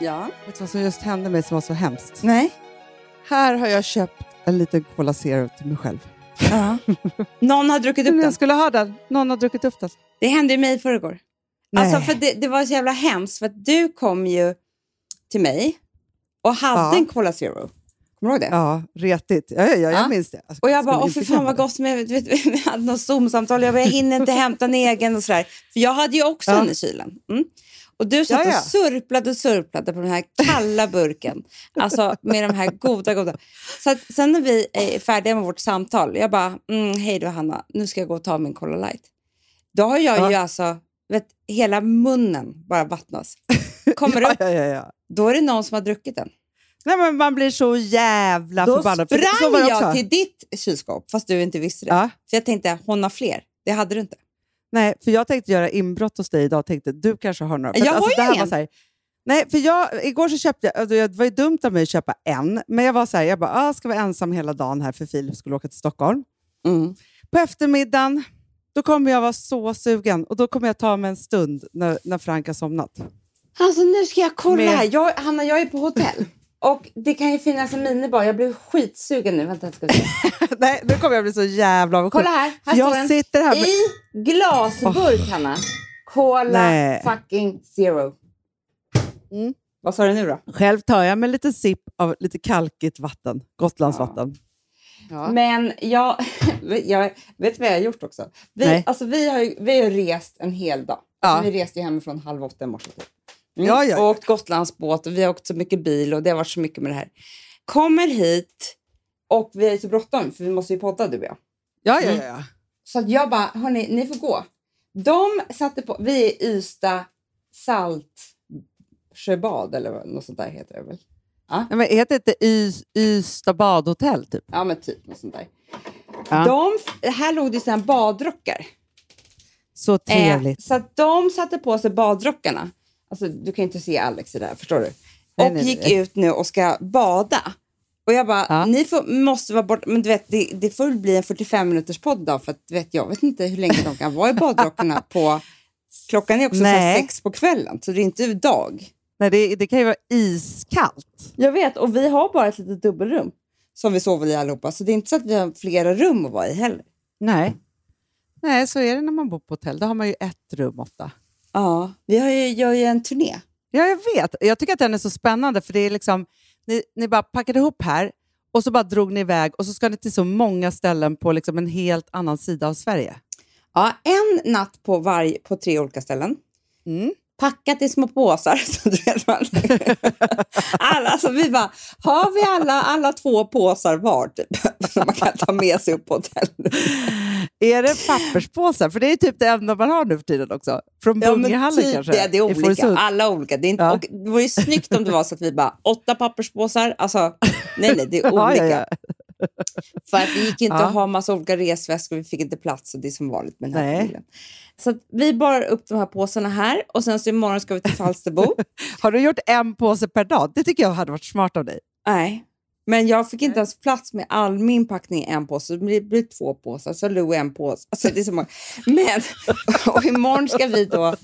Ja. vet du vad som just hände mig som var så hemskt? Nej. Här har jag köpt en liten Cola Zero till mig själv. Ja. Någon har druckit upp Men den. jag skulle ha den. Någon har druckit upp den. Det hände ju mig i förrgår. Nej. Alltså för det, det var så jävla hemskt för att du kom ju till mig och hade Ja. en Cola Zero. Kommer du ihåg det? Ja, retigt. Ja, ja, ja, jag Ja. minns det. Alltså, Och jag bara, åh för fan vad gott med, du vet, vi hade något Zoom-samtal, jag bara, jag hinner inte hämta en egen och sådär. För jag hade ju också en i kylen. Mm. Och du satt Ja, ja. och surplade och surplade på den här kalla burken. Alltså med de här goda, goda. Så att sen när vi är färdiga med vårt samtal, jag bara, mm, hej då Hanna, nu ska jag gå och ta min Cola Light. Då har jag Ja. ju alltså, vet, hela munnen bara vattnas. Kommer ja, upp, ja, ja, ja. då är det någon som har druckit den. Nej, men man blir så jävla Då förbannad. Så sprang jag till ditt kylskåp, fast du inte visste det. För jag tänkte, hon har fler. Det hade du inte. Nej, för jag tänkte göra inbrott hos dig idag. Tänkte du kanske har några. För Jag att, har ju ingen. Här, nej, för jag, igår så köpte jag, alltså, det var ju dumt av mig att köpa en, men jag var så här, jag bara, ah, ska vara ensam hela dagen här för Filip skulle åka till Stockholm. Mm. På eftermiddagen, då kommer jag vara så sugen och då kommer jag ta mig en stund när, när Frank har somnat. Alltså nu ska jag kolla Med- här. Jag, Hanna, jag är på hotell. Och det kan ju finnas en minibar. Jag blev skitsugen nu. Vänta, ska se. nej, nu kommer jag bli så jävla avundsjuk. Kolla här. Här jag står den. sitter här med... I glasburk, Hanna. Cola Nej. fucking zero. Mm. Vad sa du nu då? Själv tar jag med lite sipp av lite kalkigt vatten, Gotlandsvatten. Ja. Men jag, jag vet vad jag har gjort också? Vi, Nej. alltså, vi, har ju, vi har rest en hel dag. Alltså, Ja. Vi reste ju hemifrån halv åtta i morse. Typ. Mm. Ja, ja, ja. Åkt Gotlandsbåt och vi har åkt så mycket bil och det har varit så mycket med det här. Kommer hit och vi ju så bråttom för vi måste ju podda du och jag. Ja, ja, Mm. ja. Så jag bara, hörni, ni får gå. De satte på, vi är i Ystad Saltsjöbad eller något sånt där heter det väl? Nej, men heter det inte Ys- Ystad badhotell? Typ? Ja men typ något sånt där. Ja. De, här låg det sådana badrockar. Så trevligt. Eh, så de satte på sig badrockarna. Alltså, du kan inte se Alex i det här, förstår du? Och nej, gick nej. ut nu och ska bada. Och jag bara, Ja. ni får, måste vara borta. Men du vet, det, det får bli en 45 minuters podd då, för att du vet, jag vet inte hur länge de kan vara i badrockarna på... Klockan är också så sex på kvällen, så det är inte dag. Nej, det, det kan ju vara iskallt. Jag vet, och vi har bara ett litet dubbelrum som vi sover i allihopa. Så det är inte så att vi har flera rum att vara i heller. Nej. Nej, så är det när man bor på hotell. Då har man ju ett rum ofta. Ja, vi har ju, gör ju en turné. Ja, jag vet. Jag tycker att den är så spännande för det är liksom, ni, ni bara packade ihop här och så bara drog ni iväg och så ska ni till så många ställen på liksom en helt annan sida av Sverige. Ja, en natt på, varje, på tre olika ställen. Mm. Packat i små påsar. Så du vet man. alla, alltså vi bara, har vi alla, alla två påsar var typ, som man kan ta med sig upp på hotellet? Är det papperspåsar? För det är typ det enda man har nu för tiden också. Från Ja, typ kanske? det, det är olika. Alla olika. Det, är inte, Ja. och det vore ju snyggt om det var så att vi bara, åtta papperspåsar. Alltså, nej, nej, det är Ja, olika. ja, ja. För att det gick inte Ja. att ha massa olika resväskor, vi fick inte plats och det är som vanligt med den här Nej. familjen. Så vi bar upp de här påsarna här och sen så imorgon ska vi till Falsterbo. Har du gjort en påse per dag? Det tycker jag hade varit smart av dig. Nej, men jag fick inte ens plats med all min packning i en påse. Det blir, blir två påsar, så Lou en påse. Alltså, det är så många. Men, och imorgon ska vi då...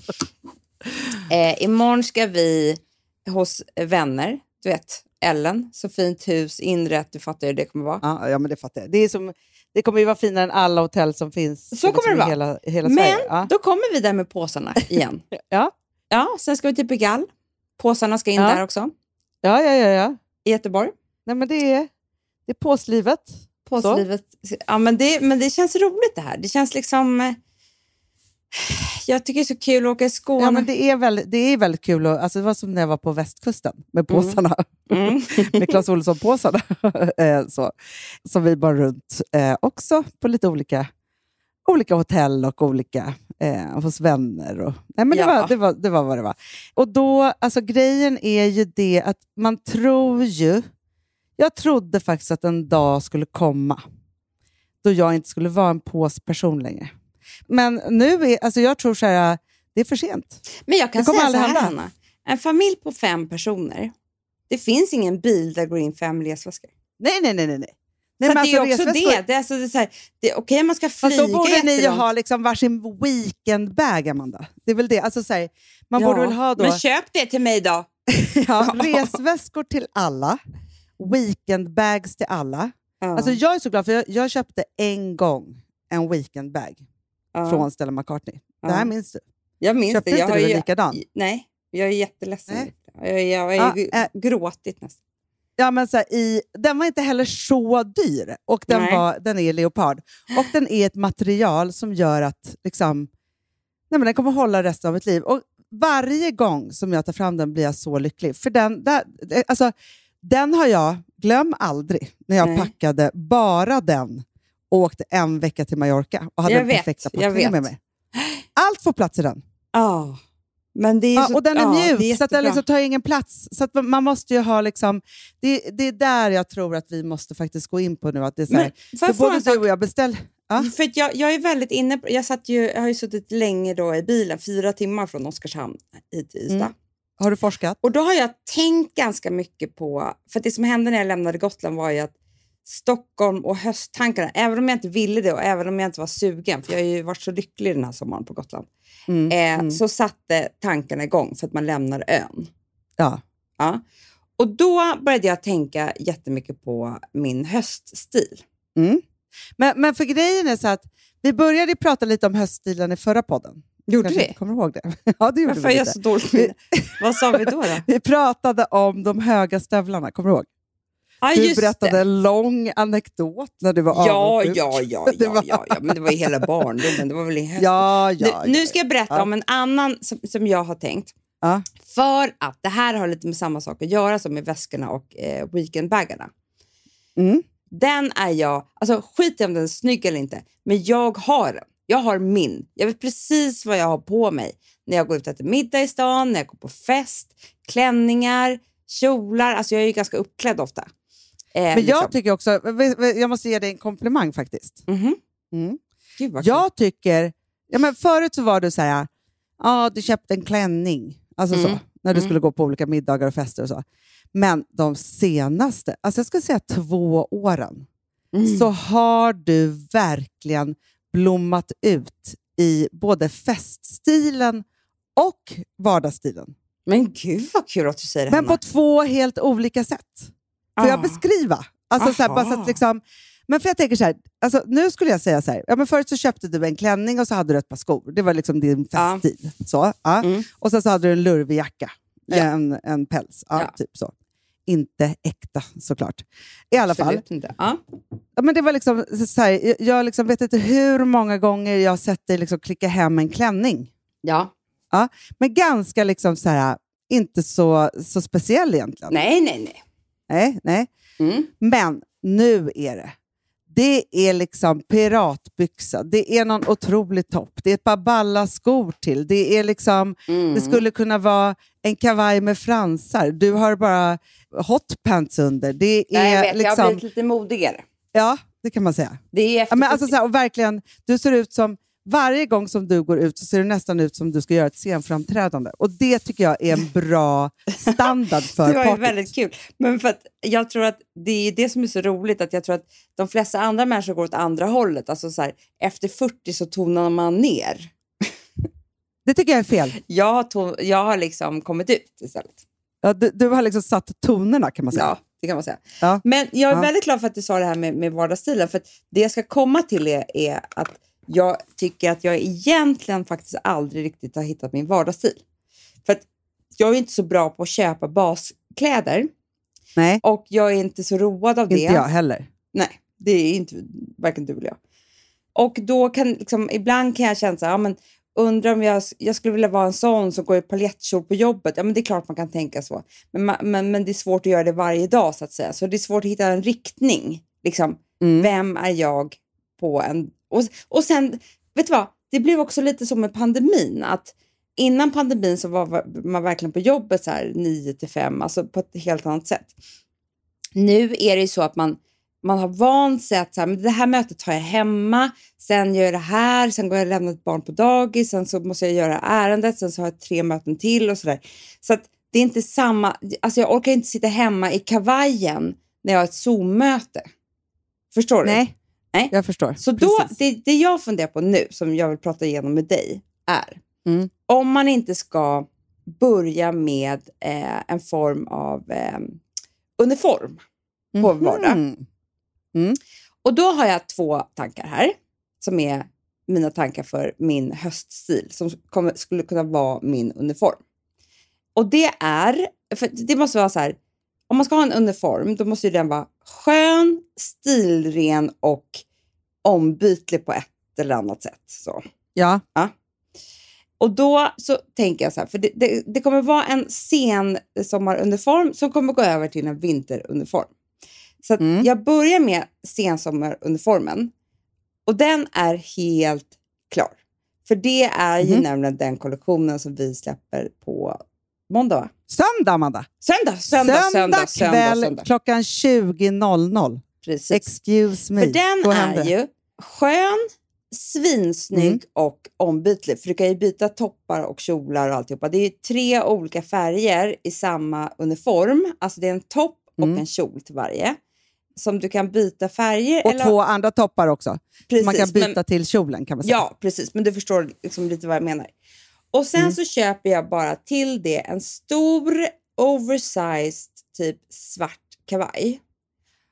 Eh, imorgon ska vi hos vänner. Du vet, Ellen, så fint hus, inrett, du fattar hur det kommer vara. Ja, ja, men det fattar jag. Det, är som, det kommer ju vara finare än alla hotell som finns Så kommer det i vara. hela, hela Men Sverige. Ja. då kommer vi där med påsarna igen. Ja. ja, sen ska vi till Pigalle. Påsarna ska in Ja. där också, Ja, ja, ja, ja. i Göteborg. Nej, men det är, det är påslivet. Påslivet. Ja, men det, men det känns roligt det här. Det känns liksom... Jag tycker det är så kul att åka i Skåne. Ja, men det, är väldigt, det är väldigt kul. Och, alltså, det var som när jag var på västkusten med påsarna. Mm. med Clas Ohlson-påsarna. eh, så. Som vi bar runt eh, också på lite olika, olika hotell och olika eh, hos vänner. Och, nej, men det, Ja. var, det, var, det var vad det var. Och då, alltså grejen är ju det att man tror ju... Jag trodde faktiskt att en dag skulle komma då jag inte skulle vara en påsperson längre. Men nu är, alltså jag tror så här, det är för sent. Men jag kan Det kommer säga så aldrig här, hända. Hanna. En familj på fem personer, det finns ingen bil där går in fem resväskor. Nej, nej, nej. nej. nej. så men att det är alltså, också resväskor- det. det, är alltså, det är så det är okej om man ska flyga Fast då borde ni ju ha liksom varsin weekendbag, Amanda. Det är väl det. Alltså, så här, man Ja, borde väl ha då Men köp det till mig då. ja, resväskor till alla, weekendbags till alla. Ja. Alltså, jag är så glad, för jag, jag köpte en gång en weekendbag Ja. från Stella McCartney. Det Ja. här minns du? jag minns köpte det. Jag inte har du en likadan? Nej, jag är jätteledsen. Nej. Jag, jag, jag Ja, har ju äh. gråtit nästan. Ja, men så här, i, den var inte heller så dyr och den, Nej. var, den är leopard. Och den är ett material som gör att liksom, nej, men den kommer hålla resten av mitt liv. Och varje gång som jag tar fram den blir jag så lycklig. För den, där, eh, alltså, den har jag, glöm aldrig, när jag Nej. packade bara den och åkte en vecka till Mallorca och hade Jag den vet, perfekta packningen med mig. Allt får plats i den. Ja, men det är Ja, så, och den är ja, mjuk, det är så att den liksom tar ingen plats. Så att man måste ju ha... Liksom, det, det är där jag tror att vi måste faktiskt gå in på nu. Att det är så här, Men för fråga både du och jag beställer... Ja. För att jag, jag är väldigt inne på, jag, satt ju, jag har ju suttit länge då i bilen, fyra timmar från Oskarshamn hit till Ystad. Mm. Har du forskat? Och då har jag tänkt ganska mycket på, för det som hände när jag lämnade Gotland var ju att Stockholm och hösttankarna, även om jag inte ville det och även om jag inte var sugen, för jag har ju varit så lycklig den här sommaren på Gotland, Mm, eh, mm. så satte tankarna igång för att man lämnar ön. Ja. Ja. Och då började jag tänka jättemycket på min höststil. Mm. Men, men för grejen är så att vi började prata lite om höststilen i förra podden. Gjorde Kanske vi? kommer ihåg det? ja, det gjorde Varför vi jag lite. så minne? Vad sa vi då? då? Vi pratade om de höga stövlarna, kommer du ihåg? Ja, Du berättade det. en lång anekdot när du var Ja, avundsjuk. ja, ja, ja, ja, ja, men det var ju hela barndomen. Det var väl i. Ja, ja, nu, nu ska jag berätta Ja. om en annan som, som jag har tänkt. Ja. För att det här har lite med samma sak att göra som med väskorna och eh, weekendbagarna. Mm. Den är jag, alltså skit i om den är snygg eller inte, men jag har den. Jag har min. Jag vet precis vad jag har på mig när jag går ut och äter middag i stan, när jag går på fest, klänningar, kjolar. Alltså jag är ju ganska uppklädd ofta. Eh, Men liksom. jag tycker också, jag måste ge dig en komplimang faktiskt. Mhm. Mm. Gud vad. Jag tycker, ja, men förut så var du så här, ja du köpte en klänning, alltså så, Mm. när du Mm. skulle gå på olika middagar och fester och så. Men de senaste, alltså jag skulle säga två åren, Mm. så har du verkligen blommat ut i både feststilen och vardagsstilen. Men gud vad kul att du säger det, Men på Hanna. två helt olika sätt. Får jag Ah. beskriva? Alltså, så här, bara så att liksom, men för jag tänker så här, alltså, nu skulle jag säga så här, ja, men förut så köpte du en klänning och så hade du ett par skor. Det var liksom din Ja. feststil. Så, ja. Mm. Och sen så hade du en lurvig jacka, Ja. en, en päls. Ja, Ja. Typ så. Inte äkta såklart. I alla fall. Absolut inte. Ja. Ja, men det var liksom, så- så här, jag, jag liksom vet inte hur många gånger jag har sett dig liksom klicka hem en klänning. ja. Men ganska liksom så här, inte så, så speciell egentligen. Nej, nej, nej. Nej, nej. Mm. Men nu är det. Det är liksom piratbyxa, det är någon otrolig topp, det är ett par balla skor till, det är liksom, Mm. det skulle kunna vara en kavaj med fransar, du har bara hotpants under. Det är Nej, jag vet, jag har liksom, blivit lite modigare. ja, det kan man säga. Det är efter Ja, men alltså så här, och verkligen, du ser ut som, varje gång som du går ut så ser du nästan ut som du ska göra ett scenframträdande. Och det tycker jag är en bra standard för det var ju partyt. väldigt kul. Men för att jag tror att det är det som är så roligt, att jag tror att de flesta andra människor går åt andra hållet. Alltså så här, efter 40 så tonar man ner. Det tycker jag är fel. Jag to- jag har liksom kommit ut istället. Ja, du, du har liksom satt tonerna kan man säga. Ja, det kan man säga. Ja. Men jag är Ja. väldigt glad för att du sa det här med, med vardagsstilen. För att det jag ska komma till är, är att jag tycker att jag egentligen faktiskt aldrig riktigt har hittat min vardagsstil. För att jag är inte så bra på att köpa baskläder Nej, och jag är inte så road av det. inte jag heller. Nej, det är inte varken du eller jag. Och då kan liksom, ibland kan jag känna så här, ja, men undrar om jag, jag skulle vilja vara en sån som går i paljettkjol på jobbet. Ja, men det är klart man kan tänka så. Men, men, men det är svårt att göra det varje dag så att säga. Så det är svårt att hitta en riktning. Liksom, Mm. Vem är jag på en... Och, och sen, vet du vad? Det blev också lite som med pandemin. Att innan pandemin så var man verkligen på jobbet så här 9 till 5, alltså på ett helt annat sätt. Nu är det ju så att man, man har vant sig att så här, men det här mötet tar jag hemma, sen gör jag det här, sen går jag och lämnar ett barn på dagis, sen så måste jag göra ärendet, sen så har jag tre möten till och sådär. Så att det är inte samma, alltså jag orkar inte sitta hemma i kavajen när jag har ett Zoom-möte. Förstår du? Nej, Nej. jag förstår. Så då, det, det jag funderar på nu, som jag vill prata igenom med dig, är Mm. om man inte ska börja med eh, en form av eh, uniform på vardag. Mhm. Och då har jag två tankar här, som är mina tankar för min höststil, som kommer, skulle kunna vara min uniform. Och det är, för det måste vara så här, om man ska ha en uniform, då måste ju den vara skön, stilren och ombytlig på ett eller annat sätt. Så. Ja, Och då så tänker jag så här, för det, det, det kommer vara en sen sommaruniform som kommer gå över till en vinteruniform. Så Mm. jag börjar med sensommaruniformen och den är helt klar. För det är ju Mhm. nämligen den kollektionen som vi släpper på måndag, va? söndag Amanda. Söndag, söndag, söndag, söndag, kväll söndag. klockan 20.00. Precis. Excuse me. För den händer är det. ju skön, svinsnygg Mm. och ombytlig. För du kan ju byta toppar och kjolar och alltihopa. Det är tre olika färger i samma uniform. Alltså det är en topp och Mm. en kjol till varje. Som du kan byta färger. Och eller, två andra toppar också. precis, man kan byta men, till kjolen kan man säga. Ja, precis. Men du förstår liksom lite vad jag menar. Och sen Mm. så köper jag bara till det en stor oversized typ svart kavaj.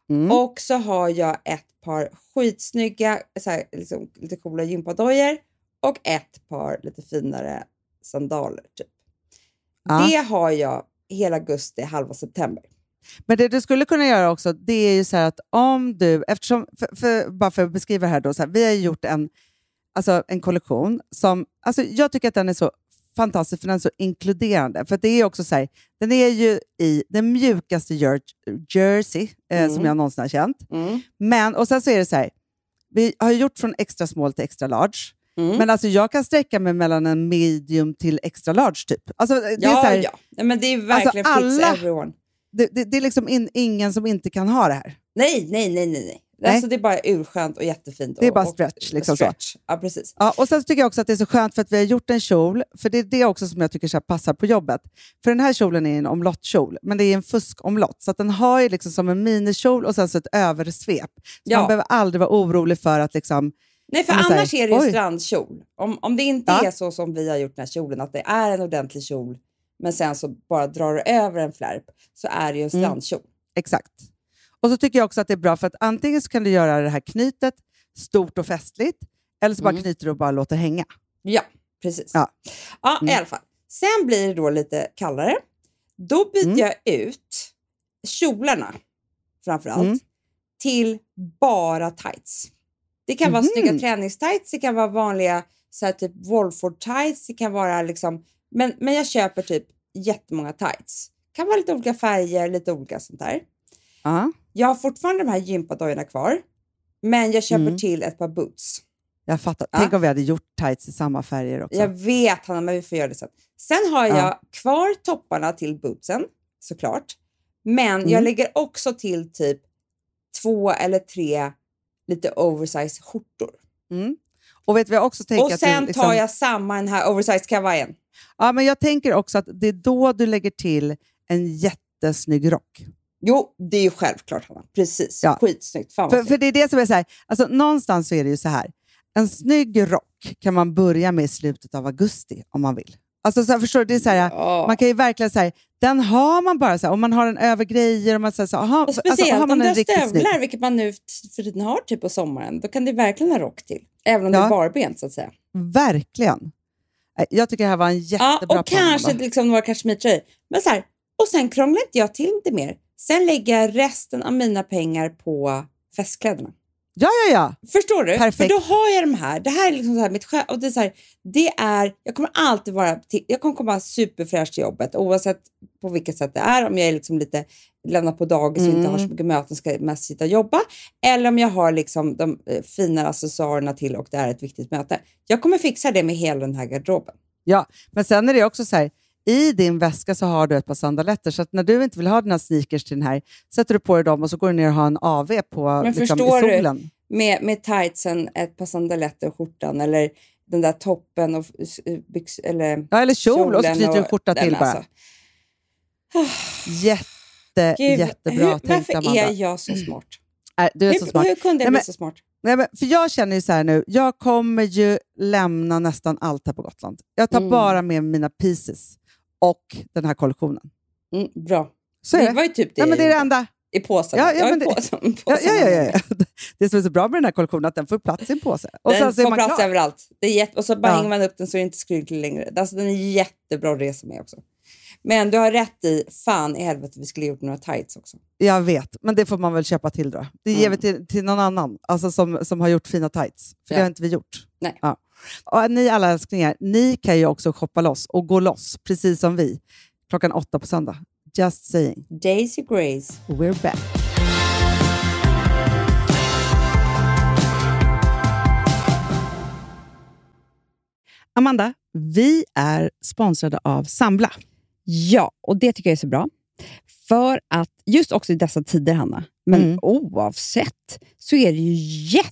Mm. Och så har jag ett par skitsnygga, så här, liksom, lite coola gympadojor och ett par lite finare sandaler. Typ. Ja. Det har jag hela augusti, halva september. Men det du skulle kunna göra också, det är ju så här att om du, eftersom, för, för, bara för att beskriva det här då, så här, vi har gjort en, alltså en kollektion som, alltså jag tycker att den är så fantastisk för den är så inkluderande. För det är också så här, den är ju i den mjukaste jer- jersey eh, som Mm. jag någonsin har känt. Men, och sen så är det så här, vi har gjort från extra small till extra large. Mm. Men alltså jag kan sträcka mig mellan en medium till extra large typ. Alltså, det, är Ja, så här, ja. Men det är verkligen Alltså, alla- det, det, det är liksom in, ingen som inte kan ha det här. Nej, nej, nej, nej. nej. Nej. Alltså, det är bara urskönt och jättefint. Det är och, bara och stretch, liksom så. stretch. Ja, precis. Ja, och sen så tycker jag också att det är så skönt för att vi har gjort en kjol, för det är det också som jag tycker så passar på jobbet. För den här kjolen är en omlottkjol, men det är en fuskomlott. Så att den har ju liksom som en minikjol och sen så ett översvep. Så Ja. man behöver aldrig vara orolig för att liksom... Nej, för så annars är det ju oj. strandkjol. Om, om det inte Ja. är så som vi har gjort den här kjolen, att det är en ordentlig kjol, men sen så bara drar du över en flärp, så är det ju en Mm. strandkjol. Exakt. Och så tycker jag också att det är bra för att antingen så kan du göra det här knytet stort och festligt, eller så bara Mm. knyter du och bara låter hänga. Ja, precis. Ja. Ja, i Mm. alla fall. Sen blir det då lite kallare. Då byter Mm. jag ut kjolarna, framför allt, Mm. till bara tights. Det kan vara Mhm. snygga träningstights, det kan vara vanliga så typ Wolford tights, det kan vara liksom... Men, men jag köper typ jättemånga tights. kan vara lite olika färger, lite olika sånt där. Ja, Jag har fortfarande de här gympadojorna kvar, men jag köper Mm. till ett par boots. jag fattar. Ja. Tänk om vi hade gjort tights i samma färger också. Jag vet Hanna, men vi får göra det sen. Sen har Ja. jag kvar topparna till bootsen, såklart. Men Mm. jag lägger också till typ två eller tre lite oversized skjortor. Mm. Och vet jag också tänker? Och att du sen liksom- tar jag samma den här oversized kavajen. Ja, men jag tänker också att det är då du lägger till en jättesnygg rock. Jo, det är ju självklart Hanna. Precis. Ja. Skitsnyggt. Fan För, för det är det som är så här, alltså någonstans så är det ju så här, en snygg rock kan man börja med i slutet av augusti om man vill. Alltså, så här, förstår du? Det är så här, Ja. Man kan ju verkligen säga, den har man bara så här, om man har den över grejer. Och man säger så, aha, Och alltså, speciellt har om man du en har stövlar, vilket man nu för tiden har typ på sommaren, då kan det verkligen ha rock till. Även om Ja. det är barbent så att säga. Verkligen. Nej, Jag tycker det här var en Ja, jättebra och kanske plan, liksom några kashmirtröjor. Men så här, och sen krånglar inte jag till det mer. Sen lägger jag resten av mina pengar på festkläderna. Ja, ja, ja. Förstår du? Perfekt. För då har jag de här. Det här är liksom så här mitt själv. Och det är så här, det är, jag kommer alltid vara, till, jag kommer komma superfräsch till jobbet oavsett på vilket sätt det är. Om jag är liksom lite lämnad på dagis och inte har så mycket möten ska mest sitta och jobba. Eller om jag har liksom de eh, fina accessoarerna till och det är ett viktigt möte. Jag kommer fixa det med hela den här garderoben. ja. Men sen är det också så här, i din väska så har du ett par sandaletter, så när du inte vill ha dina sneakers till den här, sätter du på dig dem och så går du ner och har en AV på liksom, i förstår du? solen. Med, med tightsen, ett par sandaletter och skjortan eller den där toppen och eh, byx, eller Ja, eller kjol och så knyter du en skjorta till bara. alltså. Jätte, Gud, jättebra hur, tänkt, varför Amanda. är jag så smart? Nej, du är så Hur, smart. hur kunde jag bli men- så smart? Nej, men, för jag känner ju så här nu, jag kommer ju lämna nästan allt här på Gotland. Jag tar Mm. bara med mina pieces och den här kollektionen. Mm, bra. Så det det. var ju typ det, Nej, men det är det enda. i påsen. Ja, ja, men det- påsen, Ja, påsen. ja, ja, ja. Det som är så bra med den här kollektionen är att den får plats i en påse. Och Den sen så får man plats klar. överallt. Det är jätte, och så bara Ja. hänger man upp den så är det inte skrynklig längre. Alltså, den är jättebra att resa med också. Men du har rätt i, fan i helvete, vi skulle gjort några tights också. Jag vet, men det får man väl köpa till då. Det ger Mm. vi till, till någon annan alltså som, som har gjort fina tights. För det Ja. har inte vi gjort. Nej. Ja. Och ni alla älsklingar, ni kan ju också shoppa loss och gå loss, precis som vi, klockan åtta på söndag. Just saying. Daisy Grace. We're back. Amanda, vi är sponsrade av Sambla. Ja, och det tycker jag är så bra. För att just också i dessa tider, Hanna, men Mm. oavsett, så är det ju jätte,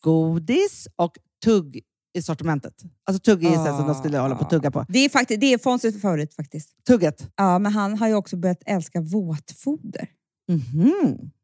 godis och tugg i sortimentet. Alltså tugg är ah. som de skulle hålla på att tugga på. Det är, faktiskt, det är Fonzies favorit faktiskt. Tugget. Ja, men han har ju också börjat älska våtfoder. Mhm.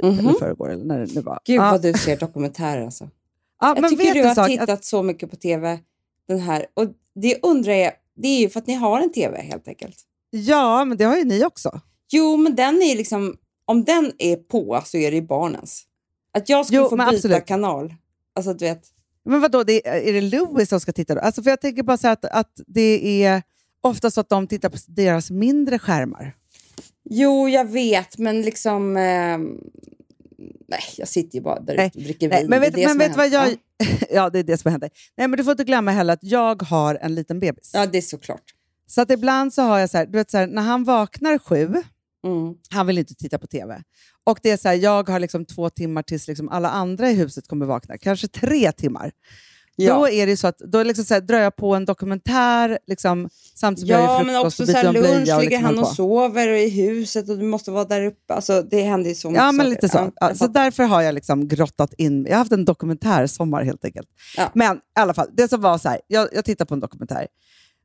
typ, Mhm. eller förrgår, eller när det nu var. Gud ja, vad du ser dokumentärer alltså. ja, Jag tycker du har sak? tittat Att, så mycket på TV. Den här. Och det undrar jag, det är ju för att ni har en TV helt enkelt. ja, men det har ju ni också. Jo, men den är liksom, om den är på så är det ju barnens. Att jag skulle Jo, få byta absolut. kanal. Alltså du vet. Men vadå, det, är det Louis som ska titta då? Alltså, för jag tänker bara så att, att det är ofta så att de tittar på deras mindre skärmar. Jo, jag vet, men liksom... ehm, nej, jag sitter ju bara där ute och dricker Nej, vin. men Det är vet, det men vet har vad jag... Ja, det är det som händer. Nej, men du får inte glömma heller att jag har en liten bebis. Ja. ja, det är såklart. Så att ibland så har jag så här, du vet så här, när han vaknar sju, Mm. han vill inte titta på TV. Och det är så här, jag har liksom två timmar tills liksom alla andra i huset kommer vakna, kanske tre timmar. Ja. Då är det så att då liksom så här, drar jag på en dokumentär liksom, samtidigt som jag Ja, gör men också och så här lunch, och ligger liksom han och sover i huset och du måste vara där uppe. Alltså, det händer ju så mycket Ja, men saker. lite så. Ja, jag så därför har jag liksom grottat in Jag har haft en dokumentärsommar helt enkelt. Ja. Men i alla fall, det som var så här, jag, jag tittade på en dokumentär.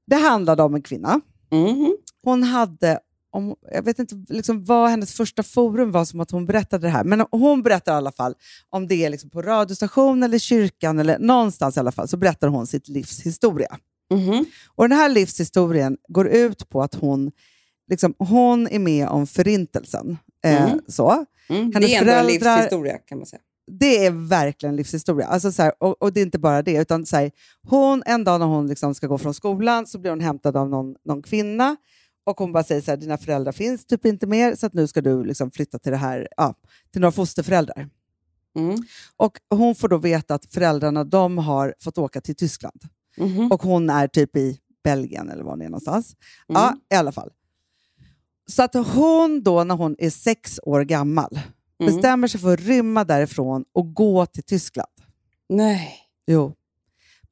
Det handlade om en kvinna. Mhm. Hon hade, om, jag vet inte liksom vad hennes första forum var som att hon berättade det här, men hon berättar i alla fall om det är liksom på radiostation eller kyrkan eller någonstans i alla fall, så berättar hon sitt livs historia. Mhm. Och den här livshistorien går ut på att hon, liksom, hon är med om förintelsen. Eh, Mm. så. Mm. Hennes Det är ändå en livshistoria kan man säga. Det är verkligen livshistoria. Alltså så här, och, och det är inte bara det, utan så här, hon, en dag när hon liksom ska gå från skolan så blir hon hämtad av någon, någon kvinna och hon bara säger så här, dina föräldrar finns typ inte mer så att nu ska du liksom flytta till, det här, ja, till några fosterföräldrar. Mm. Och hon får då veta att föräldrarna de har fått åka till Tyskland Mhm. och hon är typ i Belgien eller var hon är någonstans. Mm. Ja, i alla fall. Så att hon då när hon är sex år gammal Mm. bestämmer sig för att rymma därifrån och gå till Tyskland. Nej. Jo.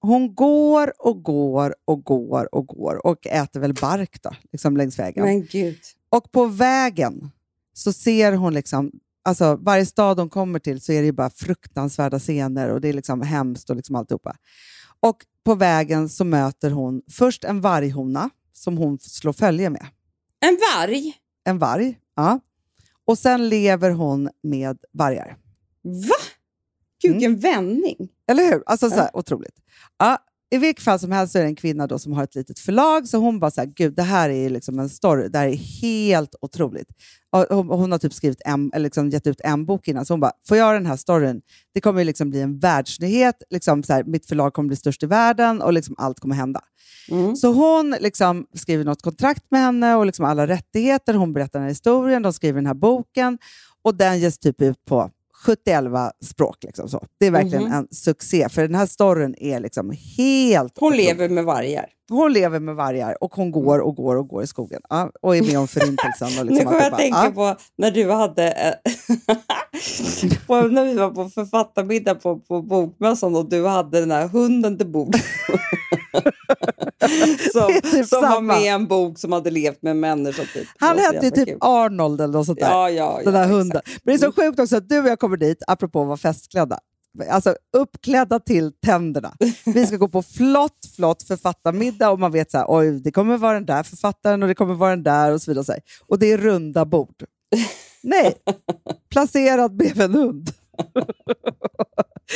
Hon går och går och går och går och äter väl bark då, liksom längs vägen. Men gud. Och på vägen så ser hon liksom, alltså varje stad hon kommer till så är det ju bara fruktansvärda scener och det är liksom hemskt och liksom alltihopa. Och på vägen så möter hon först en varghona som hon slår följe med. En varg? En varg, ja. Och sen lever hon med vargar. Va? Gud, Mm. vilken vändning. Eller hur? Alltså så här, Ja. otroligt. Ja, I vilket fall som helst så är det en kvinna då som har ett litet förlag, så hon bara så här, gud det här är liksom en story, det här är helt otroligt. Hon, hon har typ skrivit en, eller liksom gett ut en bok innan, så hon bara, får jag den här storyn, det kommer liksom bli en världsnyhet, liksom så här, mitt förlag kommer bli störst i världen och liksom allt kommer hända. Mm. Så hon liksom skriver något kontrakt med henne och liksom alla rättigheter, hon berättar den här historien, de skriver den här boken och den ges typ ut på 71 språk. Liksom så. Det är verkligen Mhm. en succé, för den här storyn är liksom helt... Hon lever med vargar. Hon lever med vargar och hon går och går och går i skogen ja, och är med om förintelsen. Och liksom nu kommer jag alltihopa. tänka Ja. på när du hade... eh, på, när vi var på författarmiddag på, på Bokmässan och du hade den här hunden till bord. som typ som var med i en bok som hade levt med människor. Typ. Han hette ju typ kul. Arnold eller något sånt där. Ja, ja, den där hunden. Men det är så sjukt också att du och jag kommer dit, apropå att vara festklädda. Alltså uppklädda till tänderna. Vi ska gå på flott, flott författarmiddag och man vet så här, oj, det kommer vara den där författaren och det kommer vara den där och så vidare. Och, så här. och det är runda bord. Nej, placerad bredvid en hund.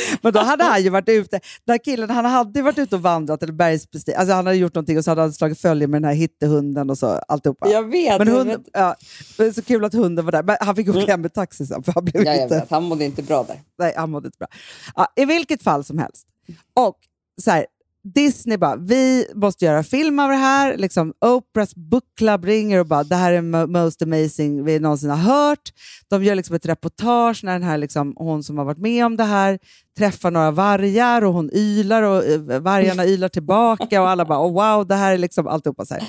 Men då hade han ju varit ute, den här killen han hade varit ute och vandrat eller bergsbestigit, alltså han hade gjort någonting och så hade han slagit följe med den här hittehunden och så alltihopa. Jag vet. Men hund, vet. ja, det är så kul att hunden var där. Men han fick åka hem med taxi sen, för han blev Ja, inte... Han mådde inte bra där. Nej, han mådde inte bra. Ja, I vilket fall som helst. Och så här, Disney bara, vi måste göra film av det här. Liksom, Oprahs book club ringer och bara, det här är mo- most amazing vi någonsin har hört. De gör liksom ett reportage när den här, liksom, hon som har varit med om det här träffar några vargar och hon ylar och eh, vargarna ylar tillbaka och alla bara, oh, wow, det här är liksom alltihopa så här.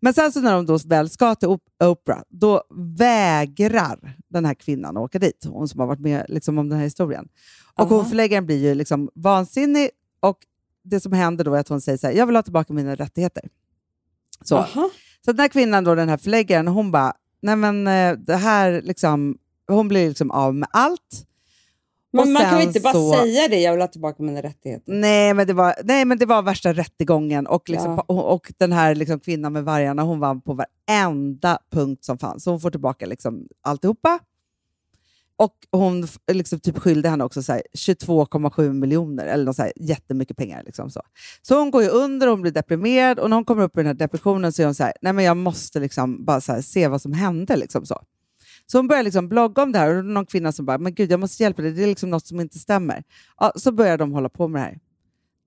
Men sen så när de då väl ska till Op- Oprah, då vägrar den här kvinnan att åka dit, hon som har varit med liksom, om den här historien. Och hon förläggaren blir ju liksom vansinnig och det som händer då är att hon säger så här, jag vill ha tillbaka mina rättigheter. Så, Aha. så den här kvinnan, då, den här förläggaren, hon bara, nej men eh, det här liksom, hon blir liksom av med allt. Och Men man kan väl inte bara så- säga det, jag vill ha tillbaka mina rättigheter. Nej, men det var, nej, men det var värsta rättegången och, liksom, Ja. och den här liksom, kvinnan med vargarna hon vann på varenda punkt som fanns. Så hon får tillbaka liksom, alltihopa. Och hon liksom, typ skyllde henne också så här, 22,7 miljoner, eller något så här, jättemycket pengar. Liksom, så. så hon går ju under och hon blir deprimerad och när hon kommer upp i den här depressionen så är hon så här, nej men jag måste liksom bara här, se vad som hände. Liksom, så. Så hon börjar liksom blogga om det här och det är någon kvinna som bara, men gud jag måste hjälpa dig, det är liksom något som inte stämmer. Ja, så börjar de hålla på med det här.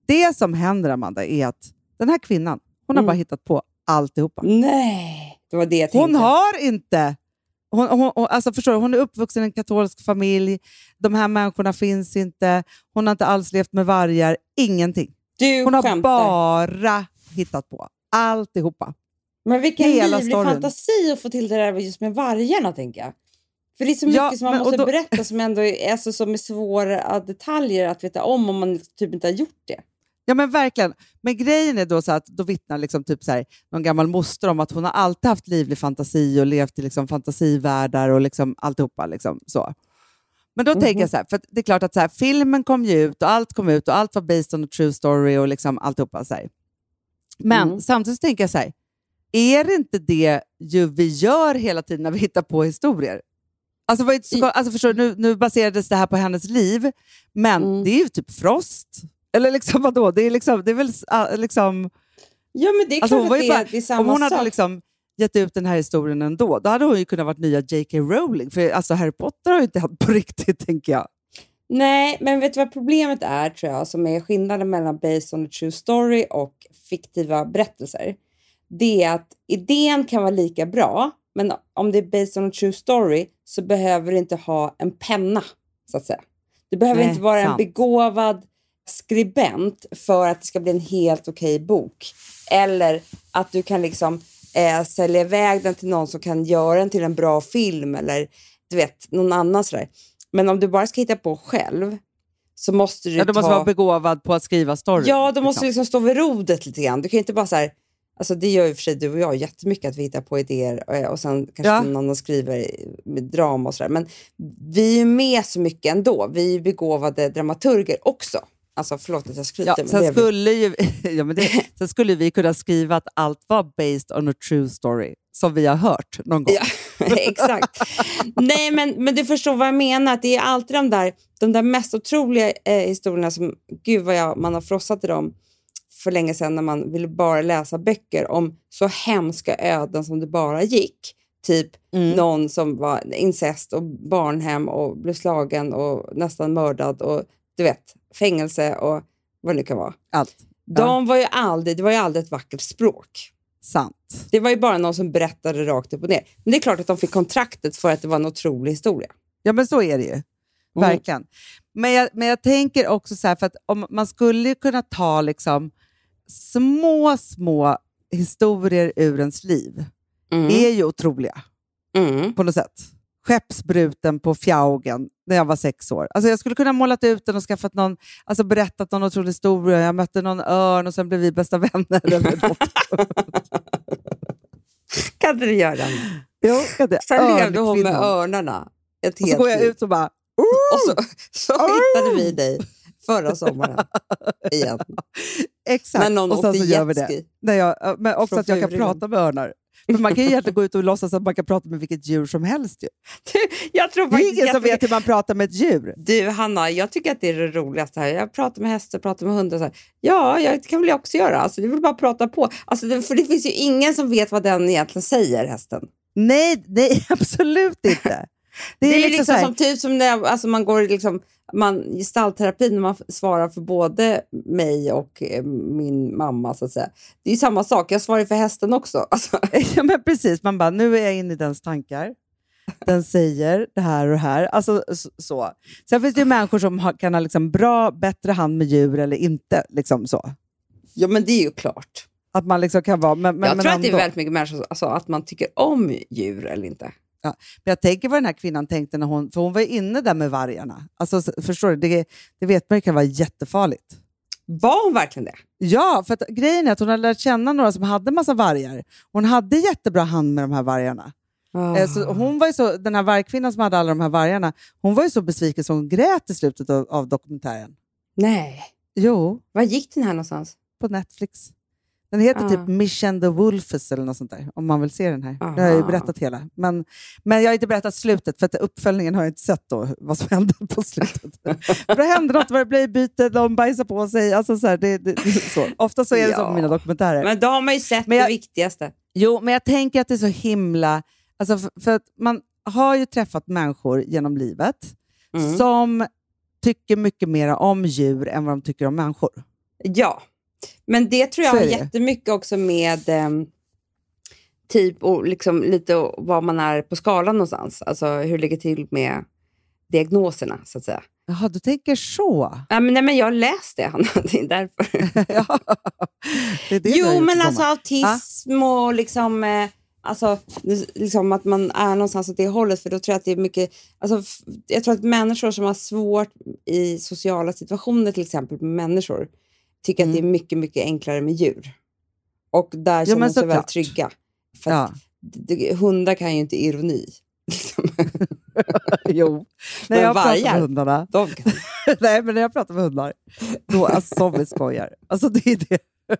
Det som händer Amanda är att den här kvinnan, hon har Mm. bara hittat på alltihopa. Nej, det var det jag tänkte. Hon har inte... Hon, hon, hon, alltså förstår du, hon är uppvuxen i en katolsk familj, de här människorna finns inte, hon har inte alls levt med vargar, ingenting. Du Hon har skämtar. bara hittat på alltihopa. Men vilken hela livlig storyn. fantasi att få till det där just med vargarna, tänker jag. För det är så mycket Ja, som man men- måste då- berätta som ändå är alltså, som är svåra detaljer att veta om om man typ inte har gjort det. Ja men verkligen. Men grejen är då så att då vittnar liksom typ så här, någon gammal moster om att hon har alltid haft livlig fantasi och levt i liksom fantasivärldar och liksom alltihopa. Liksom, så. Men då tänker jag så här, för det är klart att så här, filmen kom ju ut och allt kom ut och allt var based on a true story och liksom alltihopa. Så här. Men Mm. samtidigt tänker jag så här, är det inte det ju vi gör hela tiden när vi hittar på historier? Alltså, så, alltså förstår nu, nu baserades det här på hennes liv, men Mm. det är ju typ Frost. Eller liksom vadå? Det är, liksom, det är väl ah, liksom... Ja, men det är Alltså, klart att det, bara- det är samma Om hon hade sak. liksom gett ut den här historien ändå, då hade hon ju kunnat vara nya J.K. Rowling. För alltså, Harry Potter har ju inte hänt på riktigt, tänker jag. Nej, men vet du vad problemet är, tror jag, som är skillnaden mellan based on a true story och fiktiva berättelser? Det är att idén kan vara lika bra, men om det är based on a true story så behöver du inte ha en penna, så att säga. Du behöver Nej, inte vara en sant. begåvad skribent för att det ska bli en helt okej bok. Eller att du kan liksom eh, sälja iväg den till någon som kan göra den till en bra film eller du vet, någon annan sådär. Men om du bara ska hitta på själv så måste du Ja, du ta... måste vara begåvad på att skriva story. Ja, du måste liksom. liksom stå vid rodret lite grann. Du kan inte bara så här... Alltså det gör ju för sig du och jag jättemycket att vi hittar på idéer eh, och sen kanske Ja. någon annan skriver med drama och sådär. Men vi är ju med så mycket ändå. Vi är begåvade dramaturger också. Alltså förlåt att jag skryter. Ja, sen, skulle ju, ja, men det, sen skulle vi kunna skriva att allt var based on a true story, som vi har hört någon gång. Ja, exakt. Nej, men, men du förstår vad jag menar. Att det är alltid de där, de där mest otroliga eh, historierna som, gud vad jag, man har frossat i dem för länge sedan när man ville bara läsa böcker om så hemska öden som det bara gick. Typ Mm. någon som var incest och barnhem och blev slagen och nästan mördad och du vet, fängelse och vad det nu kan vara. Allt. De var ju aldrig, det var ju aldrig ett vackert språk. Sant. Det var ju bara någon som berättade rakt upp och ner. Men det är klart att de fick kontraktet för att det var en otrolig historia. Ja, men så är det ju. Verkligen. Men, jag, men jag tänker också så här, för att om, man skulle kunna ta liksom små, små historier ur ens liv. är ju otroliga Mm. på något sätt. Skeppsbruten på Fjaugen när jag var sex år. Alltså jag skulle kunna målat ut den och skaffat någon, alltså berättat någon otrolig historia. Jag mötte någon örn och sen blev vi bästa vänner. eller något. Kan inte du göra det? jo, kan det. Sen levde hon med Örnkvinnan. örnarna ett Och så helt går jag ut och bara... Och så, så hittade vi dig förra sommaren igen. Exakt. När någon och sen åkte så gör vi det. När jag, men också Från att jag kan prata med örnar. Men man kan ju egentligen gå ut och låtsas att man kan prata med vilket djur som helst. Ju. Jag tror Det är ingen som vet hur man pratar med ett djur. Du Hanna, jag tycker att det är det roligaste här. Jag pratar med hästar, pratar med hundar. Så här. Ja, jag, det kan väl jag också göra. Alltså, det väl bara prata på. Alltså, det, för det finns ju ingen som vet vad den egentligen säger, hästen. Nej, nej absolut inte. Det är, liksom liksom så här- som typ som när alltså man går liksom, man, gestaltterapi när man svarar för både mig och eh, min mamma. så att säga. Det är ju samma sak. Jag svarar för hästen också. Alltså, Ja, men precis. Man bara, nu är jag inne i dens tankar. Den säger det här och det här. Alltså, så. Sen finns det ju människor som har, kan ha liksom bra, bättre hand med djur eller inte. Liksom så. ja, men det är ju klart. Att man liksom kan vara... Men, men, jag men tror att det är ändå. väldigt mycket människor alltså, att man tycker om djur eller inte. Men jag tänker vad den här kvinnan tänkte när hon... För hon var inne där med vargarna. Alltså, förstår du? Det, det vet man ju kan vara jättefarligt. Var hon verkligen det? Ja, för att grejen är att hon hade lärt känna några som hade massa vargar. Hon hade jättebra hand med de här vargarna. Eh, Så hon var ju så, den här vargkvinnan som hade alla de här vargarna, hon var ju så besviken så hon grät i slutet av, av dokumentären. Nej. Jo, Var gick den här någonstans? på Netflix. Den heter Ah. typ Mission the Wolfes eller något sånt där, om man vill se den här. Det har jag ju Aha. berättat hela. Men, men jag har inte berättat slutet, för att uppföljningen har jag inte sett då, vad som hände på slutet. för det hände något, det blev byte, de bajsade på sig. Alltså så här, det, det, så. Ofta så är det så Ja. på mina dokumentärer. Men då har man ju sett Men jag- det viktigaste. Jo, men jag tänker att det är så himla... Alltså för, för att man har ju träffat människor genom livet Mm. som tycker mycket mer om djur än vad de tycker om människor. Ja, men det tror jag har jättemycket också med ehm, typ och liksom lite var man är på skalan någonstans. Alltså hur det ligger till med diagnoserna så att säga. Jaha, du tänker så? Ja, men, nej, men jag har läst det, Hanna. Det är därför. ja. det är det jo, men alltså autism och liksom, eh, alltså, liksom att man är någonstans åt det hållet. För då tror jag att det är mycket, alltså, jag tror att människor som har svårt i sociala situationer, till exempel med människor, tycker att det är mycket, mycket enklare med djur. Och där känner men de sig väl såklart. trygga. För Ja. hundar kan ju inte ironi. Jo. När Men jag pratar vargar? med hundarna, De kan. nej, men när jag pratar med hundar, då alltså, som vi skojar. Alltså, det är det.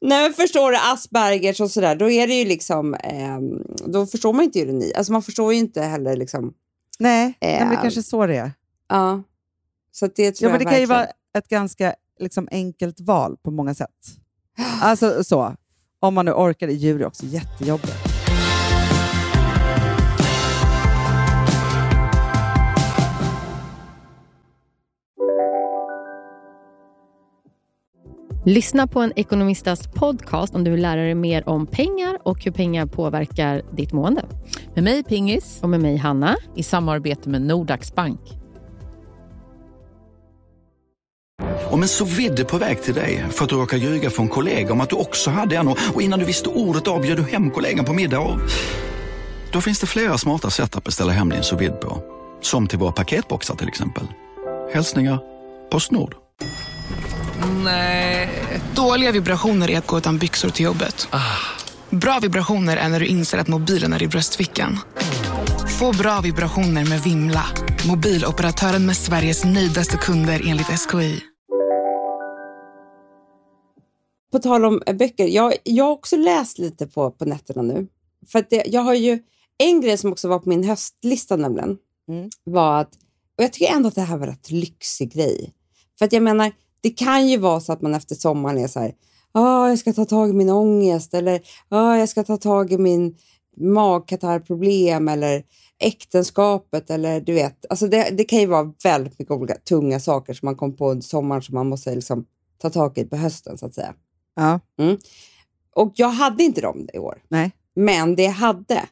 Nej, men förstår du Aspergers och sådär, då är det ju liksom, ehm, då förstår man inte ironi. Alltså man förstår ju inte heller liksom, Nej, nej men det Eh, kanske är så det är. ja. Så det tror Ja, men det jag kan ju verkligen. vara ett ganska liksom, enkelt val på många sätt. Alltså så. Om man nu orkar. Djur är också jättejobbigt. Lyssna på en ekonomistas podcast om du vill lära dig mer om pengar och hur pengar påverkar ditt mående. Med mig Pingis, Och med mig Hanna. i samarbete med Nordax Bank. Om en så vidde på väg till dig för att du råkar ljuga från kollega om att du också hade en och innan du visste ordet av du hem kollegan på middag och... Då finns det flera smarta sätt att beställa hem din sous på. Som till våra paketboxar till exempel. Hälsningar Postnord. Dåliga vibrationer är att gå utan byxor till jobbet. Bra vibrationer är när du inser att mobilen är i bröstfickan. Få bra vibrationer med Vimla. Mobiloperatören med Sveriges nöjdaste kunder enligt SKI. På tal om eh, böcker, jag, jag har också läst lite på, på nätterna nu. För det, jag har ju en grej som också var på min höstlista nämligen, Mm. var att, och jag tycker ändå att det här var en rätt lyxig grej. För att jag menar, det kan ju vara så att man efter sommaren är så här, ah, jag ska ta tag i min ångest eller ah, jag ska ta tag i min magkatarrproblem eller äktenskapet eller du vet, alltså det, det kan ju vara väldigt mycket olika tunga saker som man kom på under sommaren som man måste liksom ta tag i på hösten så att säga. Ja. Och jag hade inte dem i år. Nej. Men det jag hade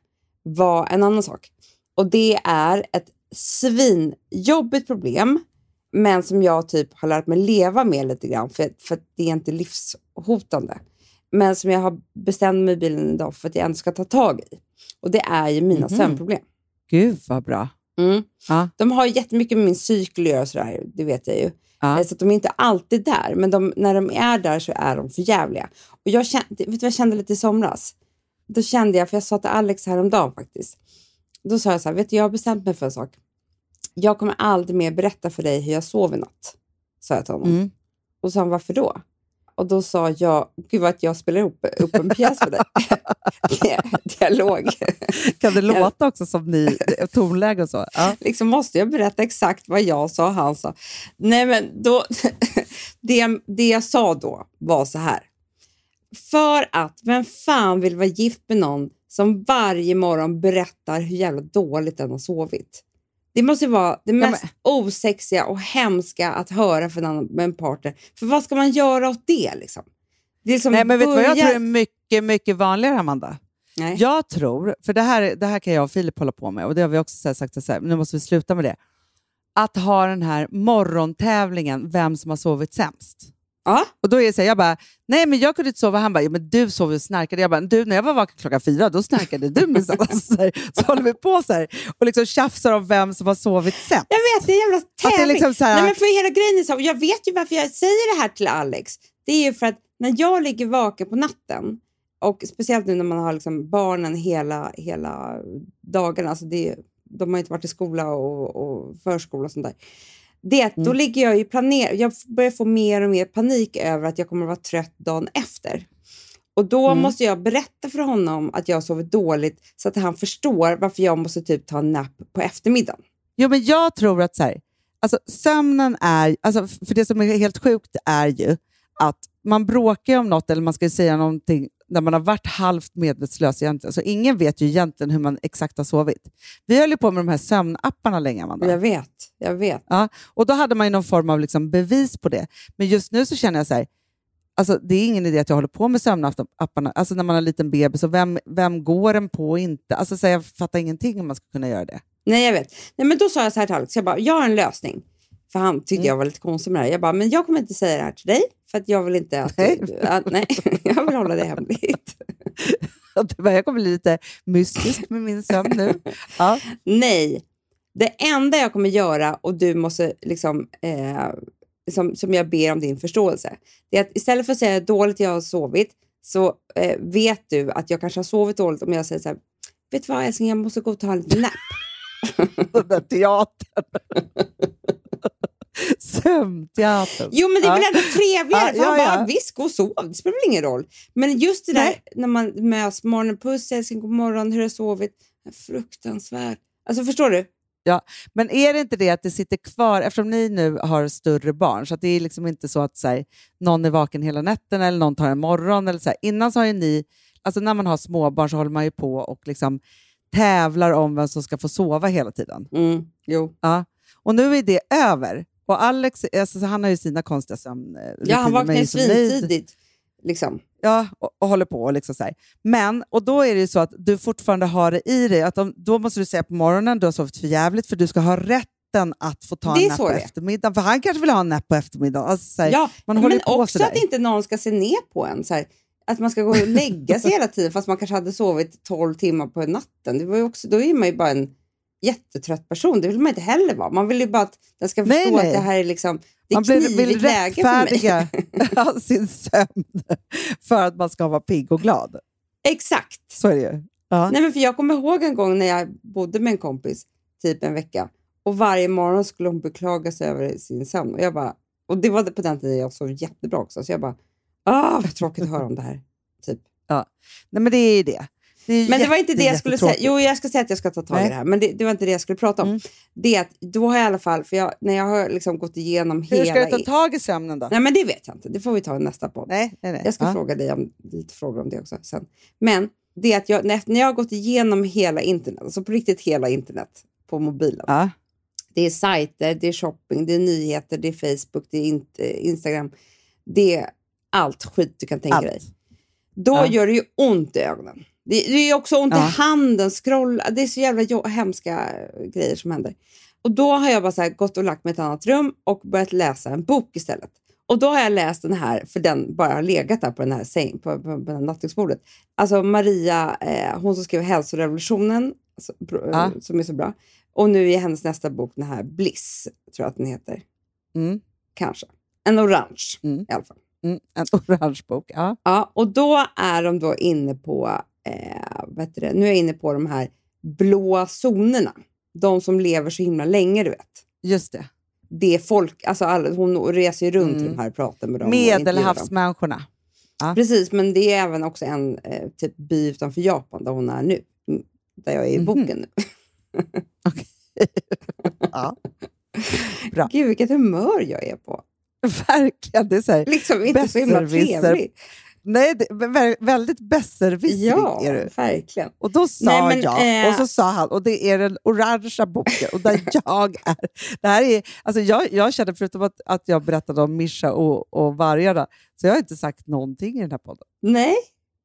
var en annan sak. Och det är ett svinjobbigt problem, men som jag typ har lärt mig leva med lite grann, för, för det är inte livshotande. Men som jag har bestämt mig i bilen idag för att jag ändå ska ta tag i. Och det är ju mina Mhm. sömnproblem. Gud vad bra. Mm. Ja. De har jättemycket med min cykel att göra, sådär, det vet jag ju. Ja. Eh, Så att de är inte alltid där, men de, när de är där så är de för jävliga. Och jag kände, vet du vad jag kände lite i somras? Då kände jag, för jag sa till Alex häromdagen faktiskt. Då sa jag så här, vet du, jag har bestämt mig för en sak. Jag kommer aldrig mer berätta för dig hur jag sov i natt. Sa jag till honom. Mm. Och så sa han, varför då? Och då sa jag, gud vad att jag spelar upp, upp en pjäs för dig. Dialog. Kan det låta också som ni, tonläge och så? Ja. Liksom måste jag berätta exakt vad jag sa och han sa. Nej, men då, det, det jag sa då var så här. För att vem fan vill vara gift med någon som varje morgon berättar hur jävla dåligt den har sovit? Det måste vara det mest osexiga och hemska att höra för en, annan, partner. För vad ska man göra åt det? Liksom? det är liksom Nej, men vet du vad jag tror är mycket, mycket vanligare, Amanda? Nej. Jag tror, för det här, det här kan jag och Filip hålla på med och det har vi också sagt, så här, nu måste vi sluta med det. Att ha den här morgontävlingen, vem som har sovit sämst. Ja. Och då är det så här, jag bara, nej men jag kunde inte sova. Han bara, ja, men du sov och snarkade. Jag bara, du när jag var vaken klockan fyra, då snarkade du minsann. alltså, så, här, så håller vi på så här och liksom tjafsar om vem som har sovit sämst. Jag vet, det är en jävla tävling. liksom så här- Nej, men för hela grejen är så, jag vet ju varför jag säger det här till Alex. Det är ju för att när jag ligger vaken på natten, och speciellt nu när man har liksom barnen hela, hela dagarna, alltså det, de har inte varit i skola och, och förskola och sånt där. Det, att Då ligger jag ju planer, jag börjar få mer och mer panik över att jag kommer att vara trött dagen efter. Och då Mm. måste jag berätta för honom att jag sovit dåligt så att han förstår varför jag måste typ ta en nap på eftermiddagen. Jo, men jag tror att så här, alltså, sömnen är... Alltså, för det som är helt sjukt är ju att man bråkar om något eller man ska säga någonting när man har varit halvt medvetslös egentligen. Så ingen vet ju egentligen hur man exakt har sovit. Vi höll ju på med de här sömnapparna länge, Amanda. Jag vet, jag vet. Ja, och då hade man ju någon form av liksom bevis på det. Men just nu så känner jag så här, alltså, det är ingen idé att jag håller på med sömnapparna. Alltså när man har en liten bebis, och vem, vem går den på och inte? Alltså, så här, jag fattar ingenting om man ska kunna göra det. Nej, jag vet. Nej, men då sa jag så här till Alex, jag, bara, jag har en lösning. För han tyckte Mm. jag var lite konstig med det här. Jag bara, men jag kommer inte säga det här till dig, för att jag vill inte att... Nej. Du, att, nej, jag vill hålla det hemligt. Jag kommer bli lite mystisk med min sömn nu. Ja. Nej, det enda jag kommer göra och du måste liksom, eh, som, som jag ber om din förståelse, det är att istället för att säga hur dåligt jag har sovit så eh, vet du att jag kanske har sovit dåligt om jag säger så här, vet du vad älskling, jag måste gå och ta en liten nap. Den där teatern. Sömnteatern. Jo, men det är väl Ja. ändå trevligare. Ja, ja, bara, ja. visst, gå och sov. Det spelar väl ingen roll. Men just det där Nej. när man möts, morgonen, puss älskling, god morgon, hur har du sovit? Fruktansvärt. Alltså förstår du? Ja, men är det inte det att det sitter kvar, eftersom ni nu har större barn, så att det är liksom inte så att så här, någon är vaken hela nätterna eller någon tar en morgon. Eller så här. Innan så har ju ni, alltså när man har småbarn så håller man ju på och liksom tävlar om vem som ska få sova hela tiden. Mm, jo. Ja. Och nu är det över. Och Alex, alltså, så han har ju sina konstiga sömnrutiner. Ja, han vaknar ju svintidigt. Liksom. Ja, och, och håller på. Och liksom så här. Men, och då är det ju så att du fortfarande har det i dig. Att de, då måste du säga på morgonen, du har sovit för jävligt för du ska ha rätten att få ta en napp på eftermiddagen. För han kanske vill ha en napp på eftermiddagen. Alltså, så här, Ja, man håller men på också sådär. att inte någon ska se ner på en. Så här, att man ska gå och lägga sig hela tiden fast man kanske hade sovit 12 timmar på natten. Det var också, då är man ju bara en jättetrött person. Det vill man inte heller vara. Man vill ju bara att den ska Nej, förstå nej. att det här är liksom det är man knivigt vill rättfärdiga sin sömn för att man ska vara pigg och glad. Exakt. Så är det ju. Ja. Nej, men för jag kommer ihåg en gång när jag bodde med en kompis, typ en vecka, och varje morgon skulle hon beklaga sig över sin sömn. Och, jag bara, och det var på den tiden jag sov jättebra också, så jag bara, ah, vad tråkigt att höra om det här. Typ. Ja. Nej, men det är ju det. Det Men det var inte det jag skulle säga. Jo, jag ska säga att jag ska ta tag i Nej. det här, men det, det var inte det jag skulle prata om. Mm. Det att då har jag i alla fall, för jag, när jag har liksom gått igenom Hur hela... ska du ta tag i sömnen då? Nej, men det vet jag inte. Det får vi ta i nästa podd. Nej, nej, nej. Jag ska Ja. fråga dig om lite frågor om det också sen. Men det att jag, när, jag har gått igenom hela internet, alltså på riktigt hela internet på mobilen. Ja. Det är sajter, det är shopping, det är nyheter, det är Facebook, det är inte, Instagram. Det är allt skit du kan tänka Allt. dig. Då Ja. gör det ju ont i ögonen. Det, det är också ont i Ja. handen, scrolla. Det är så jävla hemska grejer som händer. Och då har jag bara så gått och lagt mig i ett annat rum och börjat läsa en bok istället. Och då har jag läst den här, för den bara har legat där på den här säng, på, på, på nattduksbordet. Alltså Maria, eh, hon som skrev Hälsorevolutionen, alltså, Ja. som är så bra. Och nu är hennes nästa bok den här Bliss, tror jag att den heter. Mm. Kanske. En orange Mm. i alla fall. Mm. En orange bok. Ja. Ja, och då är de då inne på, eh, vad heter det? nu är jag inne på de här blåa zonerna. De som lever så himla länge, du vet. Just det. det folk, alltså alla, hon reser ju runt Mm. de här och pratar med dem. Medelhavsmänniskorna. Ja. Precis, men det är även också en eh, typ by utanför Japan där hon är nu. Mm, Där jag är i Mhm. boken nu. Ja. Bra. Gud, vilket humör jag är på. Verkligen. Det är så här, Liksom inte så himla besserwisser. Nej, det, vä- väldigt besserwissrig Ja, är du. verkligen. Och då sa Nej, men, jag, eh, och så sa han, och det är den orangea boken, och där jag är. Det här är alltså jag, jag känner, förutom att, att jag berättade om Mischa och, och vargarna, så jag har inte sagt någonting i den här podden. Nej,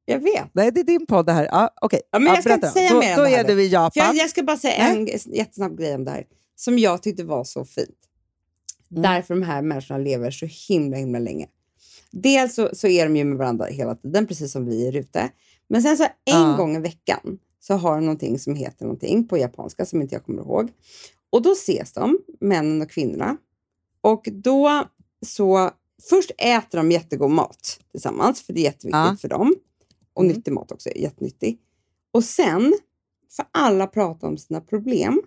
jag vet. Nej, det är din podd det här. Ja, Okej, Ja, men jag ska berätta inte då. säga då, mer Då här är du i Japan. jag, jag ska bara säga en jättesnabb grej om det här, som jag tyckte var så fint. Mm. Därför de här människorna lever så himla, himla länge. Dels så, så är de ju med varandra hela tiden, precis som vi är ute. Men sen så en Ja. gång i veckan så har de någonting som heter någonting på japanska som inte jag kommer ihåg. Och då ses de, männen och kvinnorna. Och då så, först äter de jättegod mat tillsammans, för det är jätteviktigt Ja. för dem. Och Mm. nyttig mat också, jättenyttig. Och sen får alla prata om sina problem.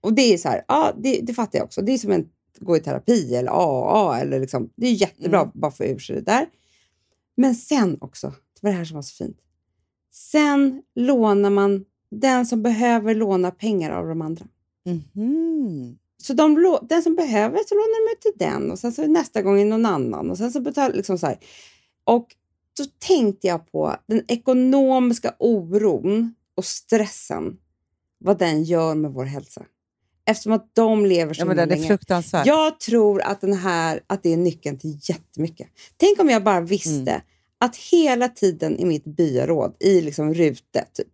Och det är så här, ja det, det fattar jag också. Det är som en gå i terapi eller AA. Eller liksom, det är jättebra Mm. bara få ur sig det där. Men sen också, det var det här som var så fint. Sen lånar man den som behöver låna pengar av de andra. Mhm. Så de, den som behöver så lånar de ut till den och sen så nästa gång är någon annan. Och sen så betalar liksom så här. Och då tänkte jag på den ekonomiska oron och stressen. Vad den gör med vår hälsa. Eftersom att de lever så Ja, men den är länge. fruktansvärd. Jag tror att, den här, att det är nyckeln till jättemycket. Tänk om jag bara visste Mm. att hela tiden i mitt byaråd, i liksom rute, typ,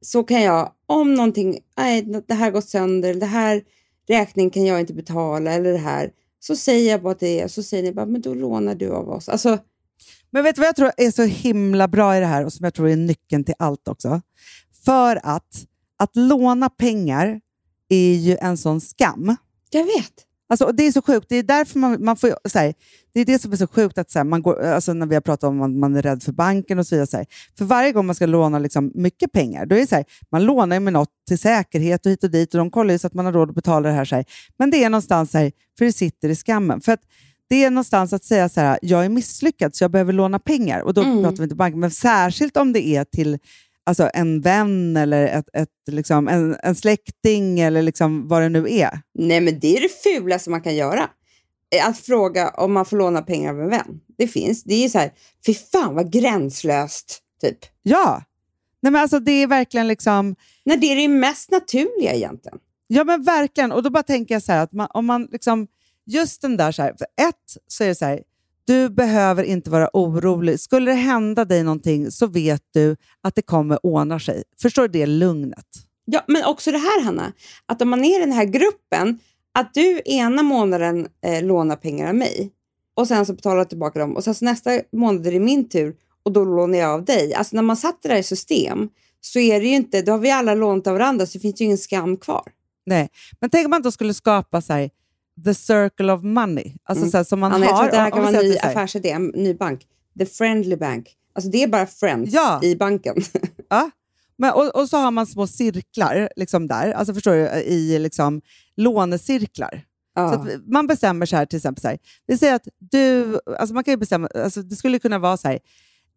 så kan jag, om någonting, nej, det här gått sönder, det här räkning kan jag inte betala, eller det här, så säger jag bara det är, så säger ni bara, men då lånar du av oss. Alltså, Men vet du vad jag tror är så himla bra i det här och som jag tror är nyckeln till allt också? För att, att låna pengar är ju en sån skam. jag vet. Alltså, och det är så sjukt. Det är därför man, man får, så här, det är det som är så sjukt, att så här, man går, alltså, när vi har pratat om att man är rädd för banken och så vidare. Så här, för varje gång man ska låna liksom, mycket pengar, då är det så här, man lånar ju med något till säkerhet och hit och dit och de kollar ju så att man har råd att betala det här. Så. Men det är någonstans så för det sitter i skammen. För att det är någonstans att säga så här, jag är misslyckad så jag behöver låna pengar. Och då Mm. pratar vi inte banken, men särskilt om det är till alltså, en vän eller ett, ett, liksom, en, en släkting eller liksom, vad det nu är. Nej, men det är det fulaste man kan göra. Eh, Att fråga om man får låna pengar av en vän. Det finns. Det är så här, fy fan vad gränslöst, typ. Ja, Nej, men alltså, det är verkligen liksom... Nej, det är det mest naturliga egentligen. Ja, men verkligen. Och då bara tänker jag så här, att man, om man liksom... Just den där, så här, för ett så är det så här, du behöver inte vara orolig. Skulle det hända dig någonting så vet du att det kommer ordna sig. Förstår du det lugnet? Ja, men också det här, Hanna, att om man är i den här gruppen, att du ena månaden eh, lånar pengar av mig och sen så betalar jag tillbaka dem och sen så nästa månad är det min tur och då lånar jag av dig. Alltså när man satt det där i system så är det ju inte, då har vi alla lånat av varandra så det finns ju ingen skam kvar. Nej, men tänk om man då skulle skapa så här, the circle of money. Alltså Mm. så här, som man Anna, jag har. tror att det här kan vara en ny affärsidé, en ny bank. The Friendly Bank. Alltså det är bara friends Ja. i banken. Ja. Men, och, och så har man små cirklar liksom där, alltså förstår du, i liksom, lånecirklar. Ja. Så man bestämmer så här, till exempel, så här, vi säger att du, alltså man kan ju bestämma, alltså det skulle kunna vara så här,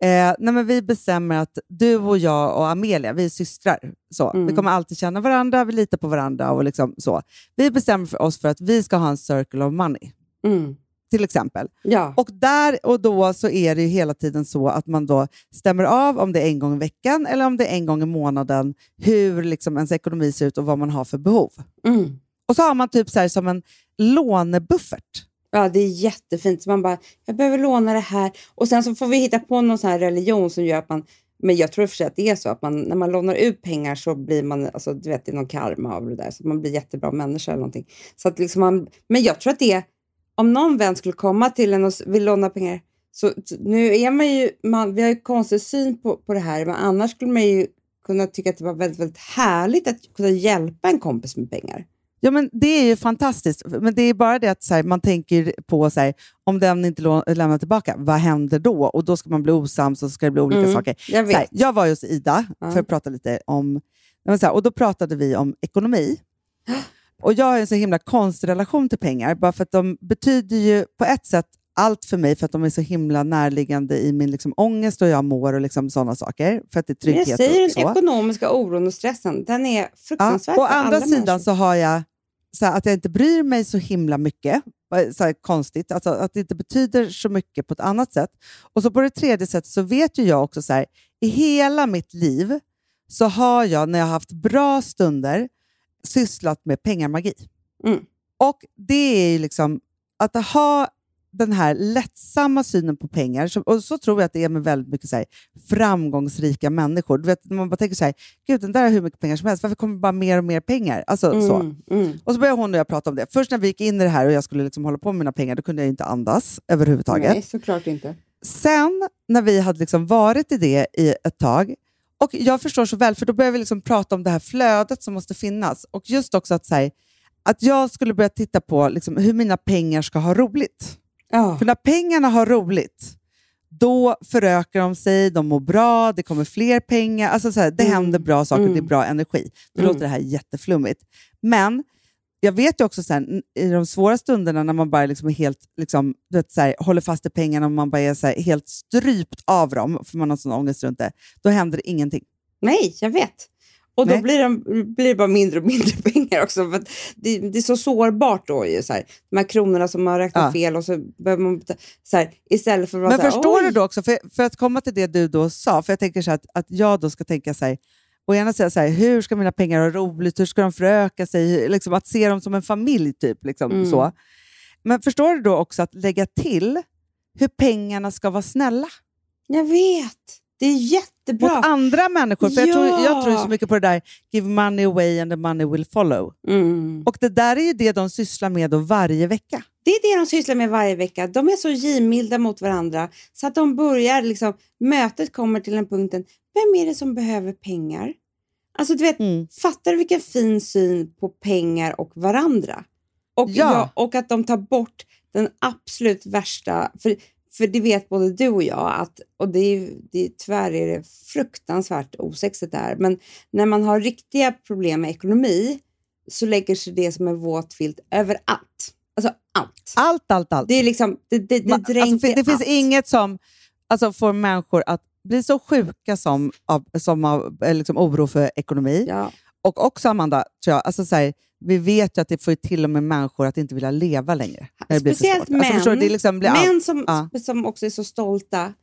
eh, nej men vi bestämmer att du och jag och Amelia, vi är systrar. Så. Mm. Vi kommer alltid känna varandra, vi litar på varandra och liksom så. Vi bestämmer för oss för att vi ska ha en circle of money, Mm. till exempel. Ja. Och där och då så är det ju hela tiden så att man då stämmer av om det är en gång i veckan eller om det är en gång i månaden, hur liksom ens ekonomi ser ut och vad man har för behov. Mm. Och så har man typ så här som en lånebuffert. Ja, det är jättefint. Så man bara, jag behöver låna det här. Och sen så får vi hitta på någon sån här religion som gör att man... Men jag tror i och för sig att det är så att man, när man lånar ut pengar så blir man, alltså du vet, det är någon karma av det där. Så man blir jättebra människa eller någonting. Så att liksom man, men jag tror att det är, om någon vän skulle komma till en och vill låna pengar, så nu är man ju, man, vi har ju konstig syn på, på det här, men annars skulle man ju kunna tycka att det var väldigt, väldigt härligt att kunna hjälpa en kompis med pengar. Ja, men det är ju fantastiskt, men det är bara det att så här, man tänker på så här, om den inte lämnar tillbaka, vad händer då? Och då ska man bli osams och så ska det bli olika Mm, saker. jag Så här, vet. jag var hos Ida Ja. för att prata lite om, och då pratade vi om ekonomi. Och jag har en så himla konstig relation till pengar, bara för att de betyder ju på ett sätt allt för mig, för att de är så himla närliggande i min liksom, ångest och jag mår och liksom, sådana saker. För att det är trygghet Jag säger den ekonomiska oron och stressen, den är fruktansvärd Ja, å andra sidan människor. så har jag så här, att jag inte bryr mig så himla mycket. Så här, konstigt, alltså, att det inte betyder så mycket på ett annat sätt. Och så på det tredje sättet så vet ju jag också så här, i hela mitt liv så har jag, när jag har haft bra stunder, sysslat med pengamagi. Mm. Och det är ju liksom att ha den här lättsamma synen på pengar, och så tror jag att det är med väldigt mycket så här, framgångsrika människor. Du vet, man bara tänker så här, gud den där har hur mycket pengar som helst, varför kommer det bara mer och mer pengar? Alltså, så. Mm, mm. Och så började hon och jag prata om det. Först när vi gick in i det här och jag skulle liksom hålla på med mina pengar, då kunde jag inte andas överhuvudtaget. Nej, såklart inte. Sen när vi hade liksom varit i det i ett tag, och jag förstår så väl, för då började vi liksom prata om det här flödet som måste finnas. Och just också att, här, att jag skulle börja titta på liksom, hur mina pengar ska ha roligt. Ja. För när pengarna har roligt, då förökar de sig, de mår bra, det kommer fler pengar, alltså så här, det Mm. händer bra saker, Mm. det är bra energi. Nu Mm. låter det här jätteflummigt. Men jag vet ju också sen, i de svåra stunderna när man bara liksom är helt, liksom, du vet, så här, håller fast i pengarna och man bara är så här, helt strypt av dem, för man har sån ångest runt det, då händer det ingenting. Nej, jag vet. Och då Nej. blir, de, blir det bara mindre och mindre pengar också. För det, det är så sårbart då. Ju, så här. De här kronorna som man räknat Ja. fel och så behöver man så här, istället för att Men här, förstår "Oj." du då också, för, för att komma till det du då sa, för jag tänker så att, att jag då ska tänka så här, och gärna säga så här, hur ska mina pengar ha roligt, hur ska de föröka sig, liksom att se dem som en familj typ. Liksom, Mm. så. Men förstår du då också att lägga till hur pengarna ska vara snälla Jag vet. Det är jättebra. mot andra människor. För jag, tror, jag Ja. tror så mycket på det där, give money away and the money will follow. Mm. Och det där är ju det de sysslar med varje vecka. Det är det de sysslar med varje vecka. De är så givmilda mot varandra så att de börjar, liksom, mötet kommer till en punkten, vem är det som behöver pengar? Alltså du vet, Mm. fattar du vilken fin syn på pengar och varandra? Och, Ja. ja, och att de tar bort den absolut värsta, för, för det vet både du och jag, att, och det är, det är, tyvärr är det fruktansvärt osexigt där, men när man har riktiga problem med ekonomi så lägger sig det som en våt filt överallt. Alltså allt. Allt, allt, allt. Det är liksom, det, det, det Man- alltså, dränker för det finns allt. inget som alltså, får människor att bli så sjuka som av, som av eh, liksom, oro för ekonomi. Ja. Och också, Amanda, tror jag, alltså, så här, vi vet ju att det får till och med människor att inte vilja leva längre. Speciellt. Alltså, män, förstår du, liksom blir män som, Ja. som också är så stolta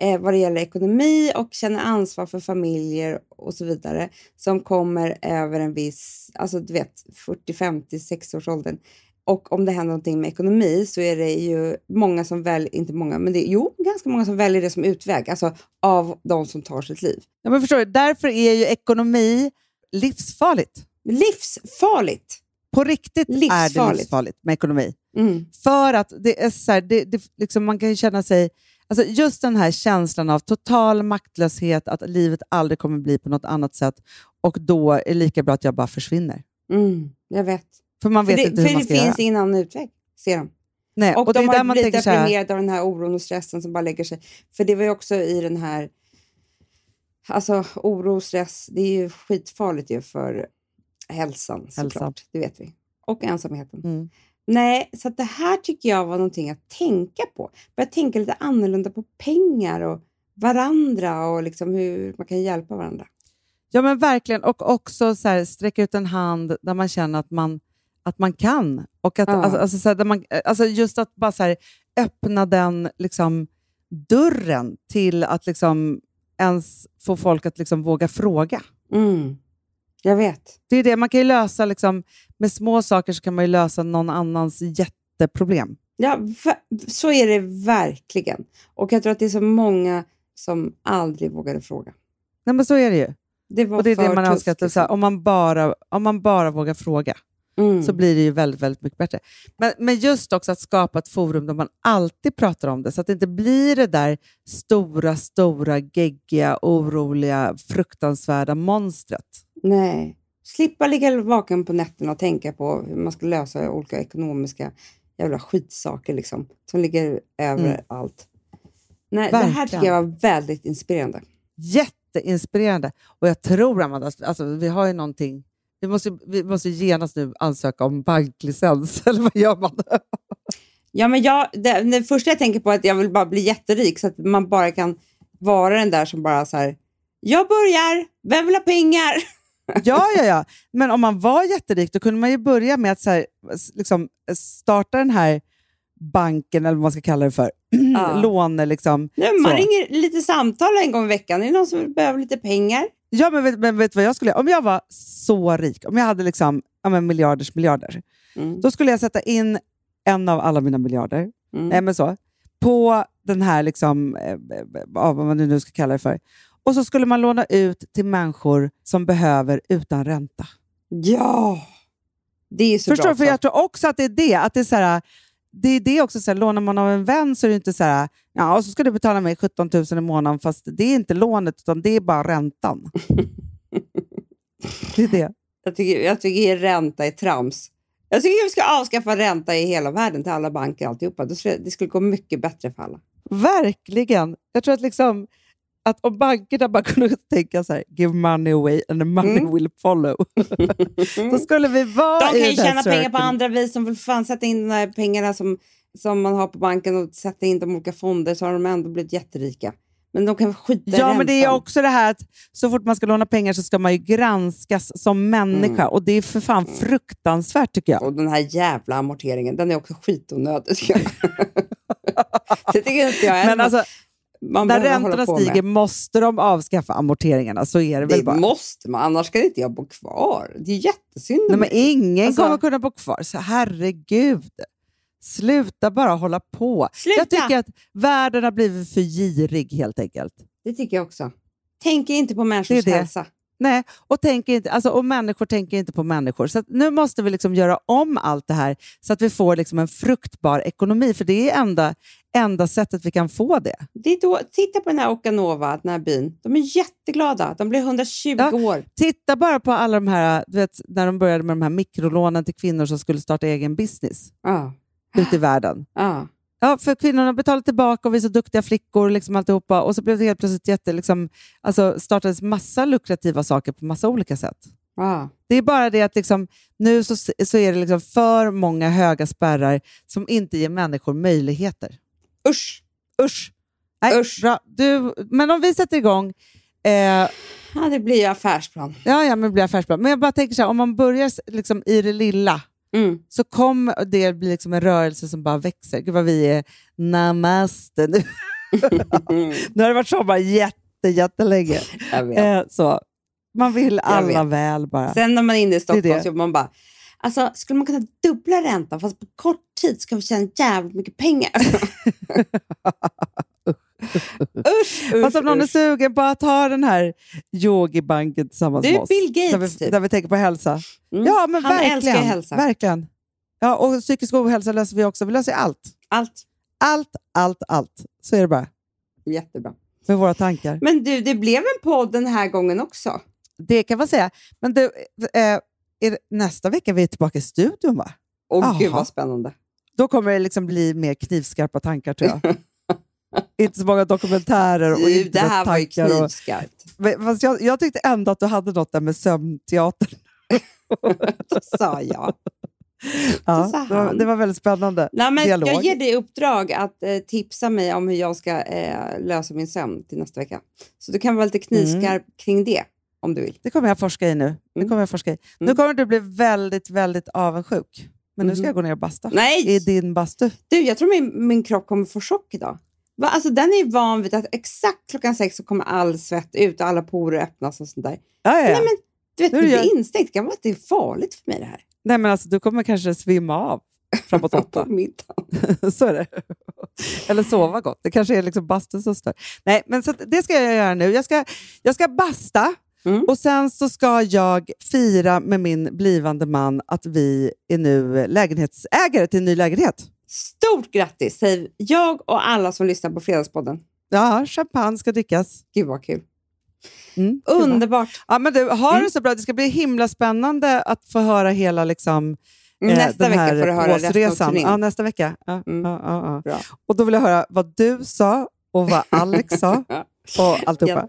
eh, vad det gäller ekonomi och känner ansvar för familjer och så vidare som kommer över en viss, alltså du vet 40, 50, 60 års åldern. Och om det händer någonting med ekonomi så är det ju många som väljer, inte många, men det är jo, ganska många som väljer det som utväg, alltså av de som tar sitt liv. Ja, men förstår du, därför är ju ekonomi livsfarligt. Livsfarligt! På riktigt är det Livsfarligt. livsfarligt med ekonomi. Mm. För att det är så här, det, det, liksom man kan känna sig... Alltså just den här känslan av total maktlöshet, att livet aldrig kommer bli på något annat sätt och då är det lika bra att jag bara försvinner. Mm, jag vet. För man För vet det, inte hur för man det ska finns göra. ingen annan utväg, ser de. Nej, Och, och det de är har där man blivit deprimerade av den här oron och stressen som bara lägger sig. För det var ju också i den här... Alltså oro och stress, det är ju skitfarligt ju för hälsan såklart. Det vet vi. Och ensamheten. Mm. Nej, så det här tycker jag var någonting att tänka på. Börja tänka lite annorlunda på pengar och varandra och liksom hur man kan hjälpa varandra. Ja men verkligen, och också så här, sträcka ut en hand där man känner att man, att man kan. Och att, Ja. alltså, alltså, så här, där man, alltså just att bara så här, öppna den liksom, dörren till att liksom, ens få folk att liksom, våga fråga. Mm. Jag vet. Det är det, man kan ju lösa, liksom, med små saker så kan man ju lösa någon annans jätteproblem. Ja, så är det verkligen. Och jag tror att det är så många som aldrig vågade fråga. Nej, men så är det ju. Det var Och det är det man önskar, att liksom. om, man bara, om man bara vågar fråga. Mm. så blir det ju väldigt, väldigt mycket bättre. Men, men just också att skapa ett forum där man alltid pratar om det, så att det inte blir det där stora, stora, geggiga, oroliga, fruktansvärda monstret. Nej. Slippa ligga vaken på nätterna och tänka på hur man ska lösa olika ekonomiska jävla skitsaker liksom, som ligger över Mm. allt. Nej, det här Verkligen. tycker jag var väldigt inspirerande. Jätteinspirerande. Och jag tror, Amanda, alltså, vi har ju någonting Vi måste, vi måste genast nu ansöka om banklicens, eller vad gör man? Ja, men jag, det, det första jag tänker på är att jag vill bara bli jätterik så att man bara kan vara den där som bara så här, jag börjar, vem vill ha pengar? Ja, ja, ja. Men om man var jätterik, då kunde man ju börja med att så här, liksom, starta den här banken, eller vad man ska kalla det för. Ja. Låne, liksom. Nej, man så. ringer lite samtal en gång i veckan. Är det någon som behöver lite pengar? Ja, men vet, men vet vad jag skulle? Om jag var så rik, om jag hade liksom, ja, men miljarders miljarder, Mm. då skulle jag sätta in en av alla mina miljarder, Mm. nej, men så, på den här, liksom, eh, eh, vad man nu ska kalla det för. Och så skulle man låna ut till människor som behöver utan ränta. Ja! Det är så Förstår bra. För jag tror också att det är det. Att det är så här, det är det också, så här, lånar man av en vän så är det inte så här, ja, och så ska du betala mig 17 000 i månaden, fast det är inte lånet, utan det är bara räntan. det är det. Jag tycker, jag tycker ränta är trams. Jag tycker vi ska avskaffa ränta i hela världen till alla banker alltihopa. Det skulle, det skulle gå mycket bättre för alla. Verkligen. Jag tror att, liksom, att om bankerna bara kunde tänka så här, give money away and the money Mm. will follow. Då skulle vi vara De kan ju tjäna pengar på andra vis som vill fan sätta in de här pengarna som, som man har på banken och sätta in dem i olika fonder så har de ändå blivit jätterika. Men de kan skita Ja, men det är räntan. också det här att så fort man ska låna pengar så ska man ju granskas som människa. Och det är för fan fruktansvärt tycker jag. Och den här jävla amorteringen, den är också skitonödig det tycker inte jag Men alltså, man när räntorna stiger med. måste de avskaffa amorteringarna. Så är det, väl Det bara. måste man, annars ska inte jag bo kvar. Det är jättesynd Nej, men ingen Alltså- kommer kunna bo kvar. Så herregud. Sluta bara hålla på. Sluta! Jag tycker att världen har blivit för girig helt enkelt. Det tycker jag också. Tänker inte på människors Det det. hälsa. Nej, och, tänker inte, alltså, och människor tänker inte på människor. Så nu måste vi liksom göra om allt det här så att vi får liksom en fruktbar ekonomi. För det är enda, enda sättet vi kan få det. Det är då, titta på den här Okanova, den här byn. De är jätteglada. De blir 120 Ja. år. Titta bara på alla de här, du vet, när de började med de här mikrolånen till kvinnor som skulle starta egen business Ja. ute i världen. Ja. Ja, för kvinnorna betalade tillbaka och vi är så duktiga flickor liksom alltihopa. Och så blev det helt plötsligt jätte, liksom, alltså startades massa lukrativa saker på massa olika sätt. Ja. Det är bara det att liksom, nu så, så är det liksom för många höga spärrar som inte ger människor möjligheter. Usch! Usch! Nej, Usch. Bra. Du, men om vi sätter igång... Eh, Ja, det blir ju affärsplan. ja, ja, men det blir affärsplan. Men jag bara tänker så här, om man börjar liksom i det lilla Mm. så kommer det bli liksom en rörelse som bara växer. Gud vad vi är namaste nu. nu har det varit sommar jätte, jättelänge. Jag vet. Eh, så. Man vill alla väl bara. Sen när man är inne i Stockholm det. så jobbar man bara, alltså skulle man kunna dubbla räntan fast på kort tid ska vi tjäna jävligt mycket pengar. usch, usch, Fast om någon är usch. sugen på att ha den här yogibanken tillsammans är med oss. Bill Gates, där, vi, typ. där vi tänker på hälsa. Mm. Ja, men Han verkligen. älskar hälsa. Verkligen. Ja, och psykisk ohälsa löser vi också. Vi löser allt. Allt. Allt, allt, allt. Så är det bara. Jättebra. Med våra tankar. Men du, det blev en podd den här gången också. Det kan man säga. Men du, eh, är det, nästa vecka är vi tillbaka i studion va? Åh Jaha. gud vad spännande. Då kommer det liksom bli mer knivskarpa tankar tror jag. inte så många dokumentärer och Du, det här var ju och- knivskarpt. Men- Fast jag, jag tyckte ändå att du hade något där med sömnteater. Då sa jag. Ja, det, var, det var väldigt spännande. Nej, men Dialog. jag ger dig uppdrag att eh, tipsa mig om hur jag ska eh, lösa min sömn till nästa vecka. Så du kan vara lite knivskarp kring det om du vill. Det kommer jag forska i nu. Det Mm. kommer jag forska i. Nu Mm. kommer du bli väldigt, väldigt avundsjuk. Men nu ska Mhm. jag gå ner och basta. Nej! I din bastu. Du, jag tror min, min kropp kommer få chock idag. Va? Alltså, den är van vid att exakt klockan sex så kommer all svett ut och alla porer öppnas och sånt där. Ja, ja, ja. Nej, men du vet, Nu det blir instängt. Det kan vara att det är farligt för mig det här. Nej, men alltså, du kommer kanske svimma av framåt åtta. Så är det. Eller sova gott. Det kanske är liksom bastun som stör. Nej, men så det ska jag göra nu. Jag ska, jag ska basta Mm. och sen så ska jag fira med min blivande man att vi är nu lägenhetsägare till en ny lägenhet. Stort grattis säger jag och alla som lyssnar på Fredagspodden. Ja, champagne ska drickas. Gud vad kul. Mm? Underbart. Ja, men du, ha Mm. det så bra. Det ska bli himla spännande att få höra hela liksom, eh, Nästa vecka får du höra resten av. Ja, nästa vecka. Ja, Mm. ja, ja. Och då vill jag höra vad du sa och vad Alex sa och alltihopa.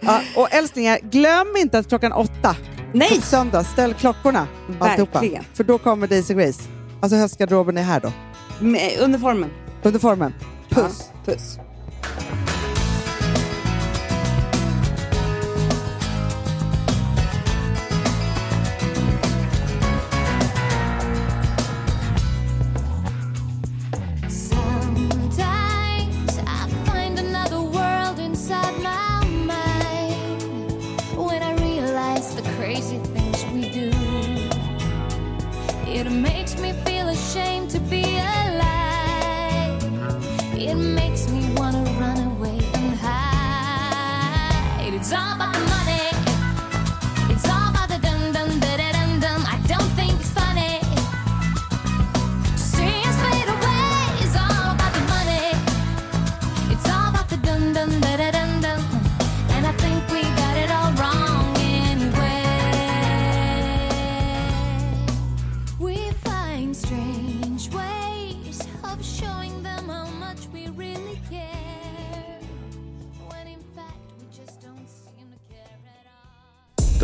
Ja, och älsklingar, glöm inte att klockan åtta Nej. på söndag, ställ klockorna. Alltihopa. Verkligen. För då kommer Daisy Grace. Alltså höstgarderoben är här då. Med, under formen. Under formen. Puss. Ja. Puss.